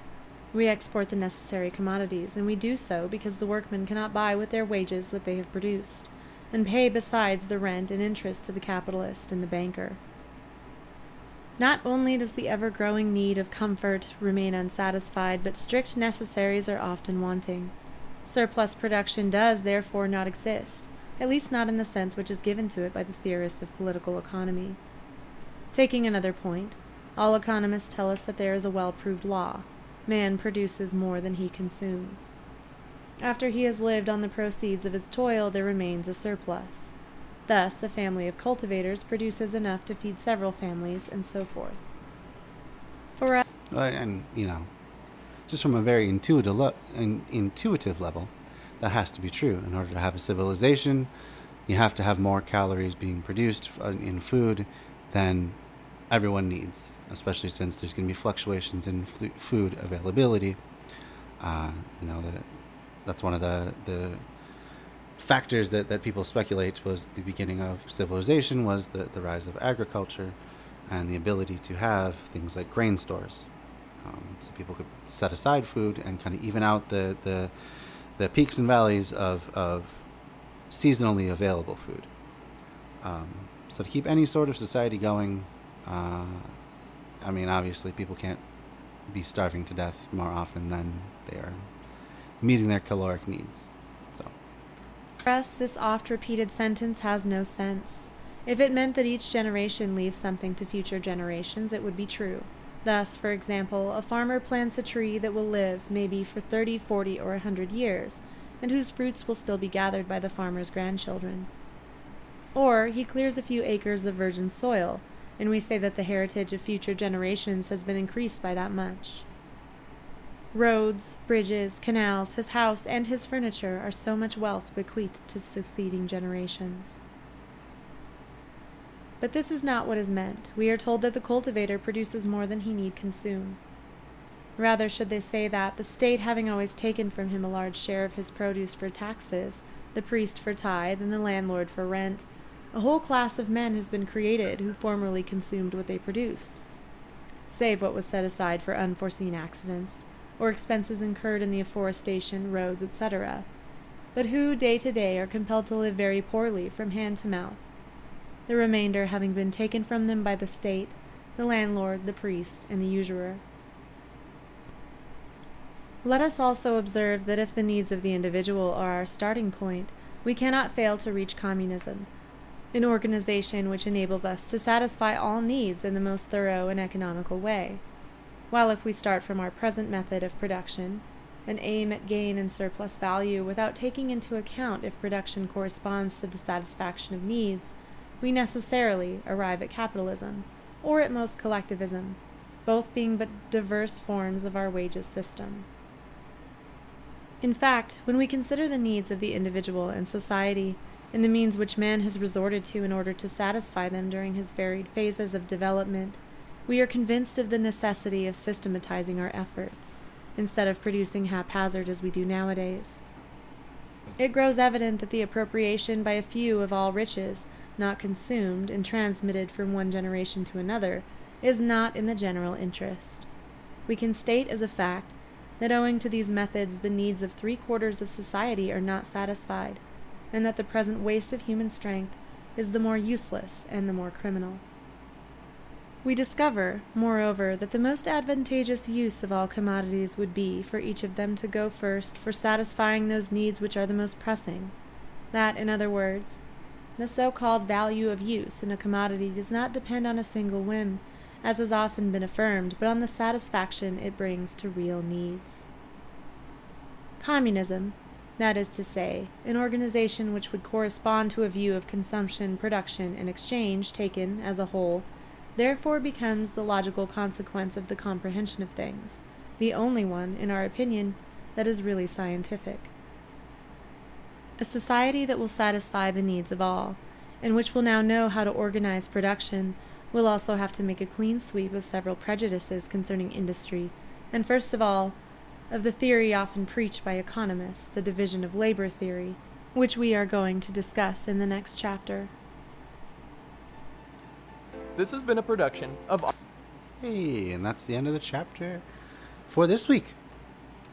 We export the necessary commodities, and we do so because the workmen cannot buy with their wages what they have produced, and pay besides the rent and interest to the capitalist and the banker. Not only does the ever growing need of comfort remain unsatisfied, but strict necessaries are often wanting. Surplus production does, therefore, not exist, at least not in the sense which is given to it by the theorists of political economy. Taking another point, all economists tell us that there is a well proved law man produces more than he consumes. After he has lived on the proceeds of his toil, there remains a surplus. Thus, a family of cultivators produces enough to feed several families, and so forth. For and you know, just from a very intuitive intuitive level, that has to be true. In order to have a civilization, you have to have more calories being produced uh, in food than everyone needs, especially since there's going to be fluctuations in food availability. Uh, you know, the, that's one of the the factors that, that people speculate was the beginning of civilization was the, the rise of agriculture and the ability to have things like grain stores um, so people could set aside food and kind of even out the, the, the peaks and valleys of, of seasonally available food. Um, so to keep any sort of society going, uh, I mean, obviously people can't be starving to death more often than they are meeting their caloric needs. So for us, this oft repeated sentence has no sense. If it meant that each generation leaves something to future generations, it would be true. Thus, for example, a farmer plants a tree that will live maybe for 30, 40, or a 100 years, and whose fruits will still be gathered by the farmer's grandchildren. Or he clears a few acres of virgin soil, and we say that the heritage of future generations has been increased by that much. Roads, bridges, canals, his house, and his furniture are so much wealth bequeathed to succeeding generations. But this is not what is meant. We are told that the cultivator produces more than he need consume. Rather should they say that, the state having always taken from him a large share of his produce for taxes, the priest for tithe, and the landlord for rent, a whole class of men has been created who formerly consumed what they produced, save what was set aside for unforeseen accidents, or expenses incurred in the afforestation, roads, etc., but who day to day are compelled to live very poorly from hand to mouth, the remainder having been taken from them by the state, the landlord, the priest, and the usurer. Let us also observe that if the needs of the individual are our starting point, we cannot fail to reach communism, an organization which enables us to satisfy all needs in the most thorough and economical way. While if we start from our present method of production, and aim at gain and surplus value without taking into account if production corresponds to the satisfaction of needs, we necessarily arrive at capitalism, or at most collectivism, both being but diverse forms of our wages system. In fact, when we consider the needs of the individual and society, and the means which man has resorted to in order to satisfy them during his varied phases of development, we are convinced of the necessity of systematizing our efforts, instead of producing haphazard as we do nowadays. It grows evident that the appropriation by a few of all riches, not consumed and transmitted from one generation to another, is not in the general interest. We can state as a fact that owing to these methods the needs of three quarters of society are not satisfied, and that the present waste of human strength is the more useless and the more criminal. We discover, moreover, that the most advantageous use of all commodities would be for each of them to go first for satisfying those needs which are the most pressing. That, in other words, the so called value of use in a commodity does not depend on a single whim, as has often been affirmed, but on the satisfaction it brings to real needs. Communism, that is to say, an organization which would correspond to a view of consumption, production, and exchange taken as a whole, therefore becomes the logical consequence of the comprehension of things, the only one, in our opinion, that is really scientific. A society that will satisfy the needs of all, and which will now know how to organize production, We'll also have to make a clean sweep of several prejudices concerning industry, and first of all, of the theory often preached by economists, the division of labor theory, which we are going to discuss in the next chapter. This has been a production of. Hey, and that's the end of the chapter for this week.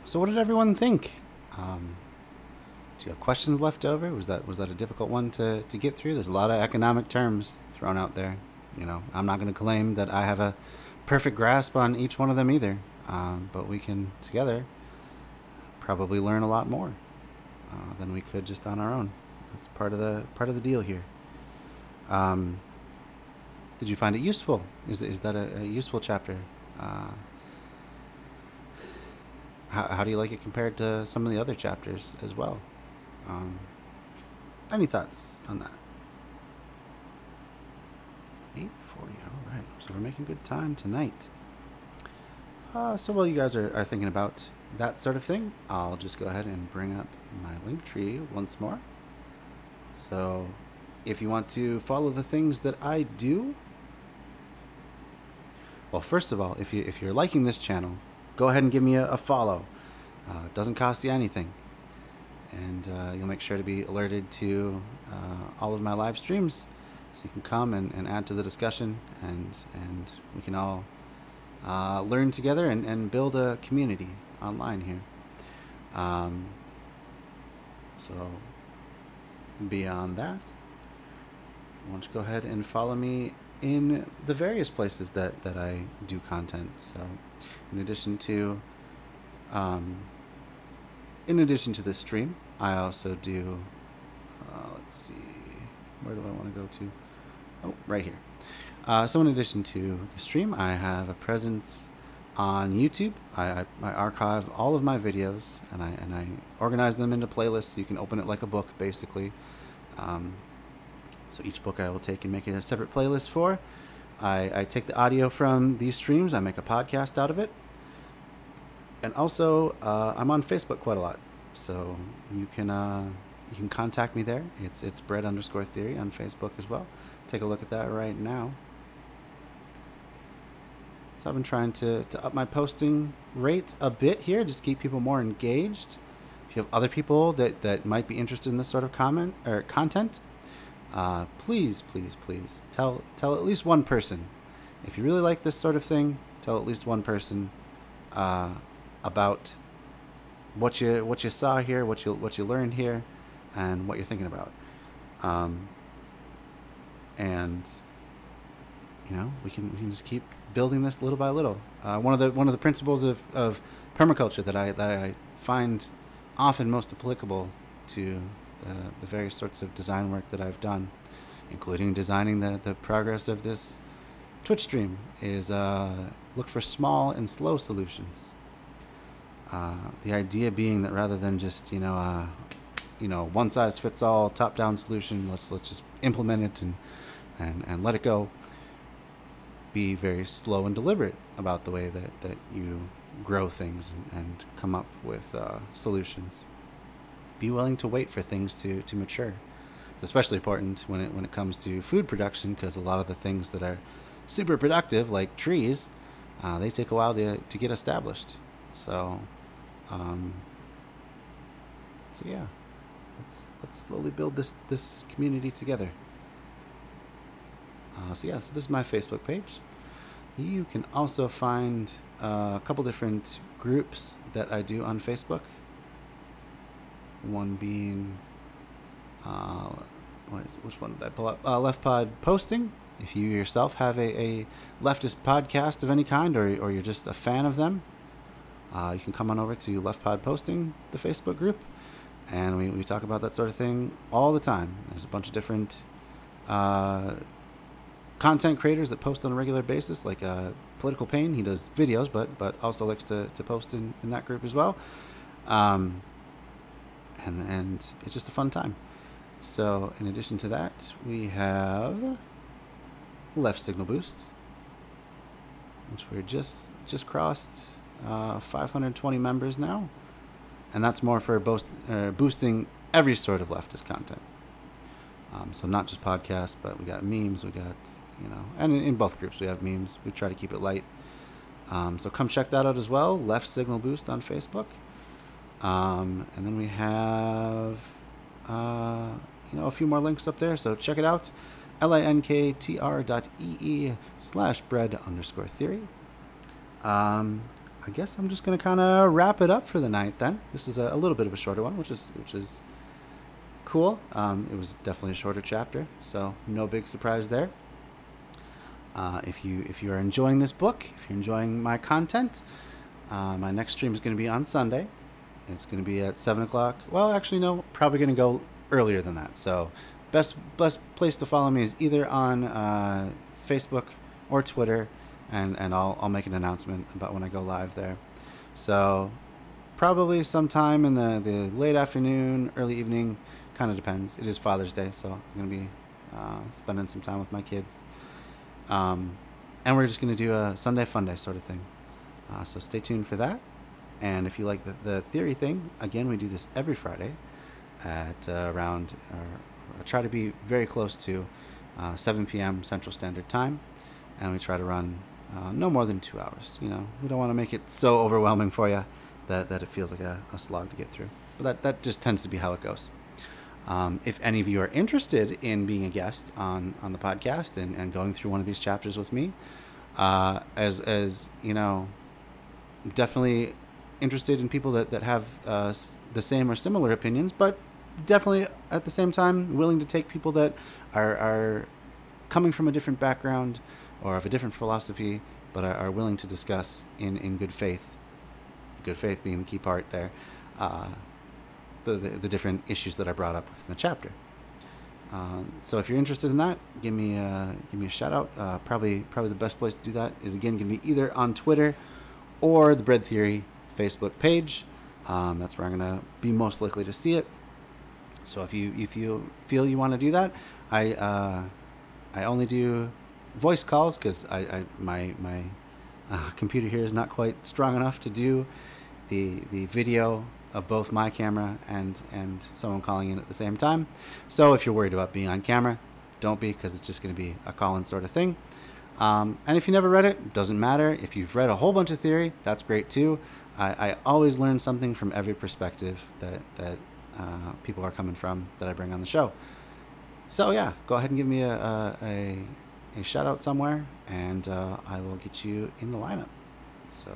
So, what did everyone think? Um, do you have questions left over? Was that was that a difficult one to, to get through? There's a lot of economic terms thrown out there. You know, I'm not going to claim that I have a perfect grasp on each one of them either, um, but we can together probably learn a lot more uh, than we could just on our own. That's part of the part of the deal here. Um, did you find it useful? Is is that a, a useful chapter? Uh, how, how do you like it compared to some of the other chapters as well? Um, any thoughts on that? 840, all right. So we're making good time tonight. Uh, so while you guys are, are thinking about that sort of thing, I'll just go ahead and bring up my link tree once more. So if you want to follow the things that I do, well, first of all, if you if you're liking this channel, go ahead and give me a, a follow. Uh, doesn't cost you anything, and uh, you'll make sure to be alerted to uh, all of my live streams so you can come and, and add to the discussion, and and we can all uh, learn together and, and build a community online here. Um, so beyond that, why don't you go ahead and follow me in the various places that, that I do content. So in addition to um, in addition to this stream, I also do uh, let's see where do I want to go to? Oh, right here. Uh, so in addition to the stream, I have a presence on YouTube. I, I, I, archive all of my videos and I and I organize them into playlists. So you can open it like a book, basically. Um, so each book I will take and make it a separate playlist for. I, I take the audio from these streams. I make a podcast out of it. And also, uh, I'm on Facebook quite a lot, so you can uh, you can contact me there. It's it's bread underscore theory on Facebook as well take a look at that right now. So I've been trying to, to up my posting rate a bit here, just keep people more engaged. If you have other people that, that might be interested in this sort of comment or content, uh, please, please, please tell tell at least one person. If you really like this sort of thing, tell at least one person uh, about what you what you saw here, what you what you learned here, and what you're thinking about. Um, and you know, we can we can just keep building this little by little. Uh, one of the one of the principles of, of permaculture that I that I find often most applicable to the, the various sorts of design work that I've done, including designing the, the progress of this Twitch stream, is uh, look for small and slow solutions. Uh, the idea being that rather than just you know uh, you know one size fits all top down solution, let's let's just implement it and and, and let it go. Be very slow and deliberate about the way that, that you grow things and, and come up with uh, solutions. Be willing to wait for things to, to mature. It's especially important when it when it comes to food production because a lot of the things that are super productive, like trees, uh, they take a while to, to get established. So, um, so yeah, let's let's slowly build this this community together. Uh, so yeah, so this is my Facebook page. You can also find uh, a couple different groups that I do on Facebook. One being, uh, which one did I pull up? Uh, Left Pod Posting. If you yourself have a, a leftist podcast of any kind, or, or you're just a fan of them, uh, you can come on over to Left Pod Posting, the Facebook group, and we, we talk about that sort of thing all the time. There's a bunch of different uh, content creators that post on a regular basis, like uh, Political Pain. He does videos, but but also likes to, to post in, in that group as well. Um, and and it's just a fun time. So in addition to that, we have Left Signal Boost, which we're just just crossed uh, 520 members now, and that's more for boost, uh, boosting every sort of leftist content. Um, so not just podcasts, but we got memes, we got you know, and in, in both groups we have memes. We try to keep it light. Um, so come check that out as well. Left Signal Boost on Facebook. Um, and then we have, uh, you know, a few more links up there. So check it out. linktr dot ee slash bread underscore theory. Um, I guess I'm just gonna kind of wrap it up for the night. Then this is a, a, little bit of a shorter one, which is which is cool. Um, it was definitely a shorter chapter, so no big surprise there. Uh, if you if you are enjoying this book, if you're enjoying my content, uh, my next stream is going to be on Sunday. It's going to be at seven o'clock. Well, actually, no, probably going to go earlier than that. So, best best place to follow me is either on uh, Facebook or Twitter, and and I'll I'll make an announcement about when I go live there. So, probably sometime in the the late afternoon, early evening, kind of depends. It is Father's Day, so I'm going to be uh, spending some time with my kids. Um, and we're just going to do a Sunday Fun Day sort of thing. Uh, so stay tuned for that. And if you like the, the theory thing, again, we do this every Friday at uh, around, uh, try to be very close to uh, 7 p.m. Central Standard Time. And we try to run uh, no more than two hours. You know, we don't want to make it so overwhelming for you that, that it feels like a, a slog to get through. But that, that just tends to be how it goes. Um, if any of you are interested in being a guest on, on the podcast and, and going through one of these chapters with me, uh, as, as you know, definitely interested in people that, that have uh, the same or similar opinions, but definitely at the same time willing to take people that are, are coming from a different background or of a different philosophy, but are, are willing to discuss in, in good faith. Good faith being the key part there. Uh, the, the, the, different issues that I brought up within the chapter. Uh, so if you're interested in that, give me a, give me a shout out. Uh, probably probably the best place to do that is again to be either on Twitter or the Bread Theory Facebook page. Um, that's where I'm going to be most likely to see it. So if you if you feel you want to do that, I uh, I only do voice calls because I, I, my my uh, computer here is not quite strong enough to do the the video of both my camera and and someone calling in at the same time. So if you're worried about being on camera, don't be because it's just going to be a call-in sort of thing. Um, and if you never read it, doesn't matter. If you've read a whole bunch of theory, that's great too. I, I always learn something from every perspective that that uh, people are coming from that I bring on the show. So yeah, go ahead and give me a a, a, a shout out somewhere, and uh, I will get you in the lineup. So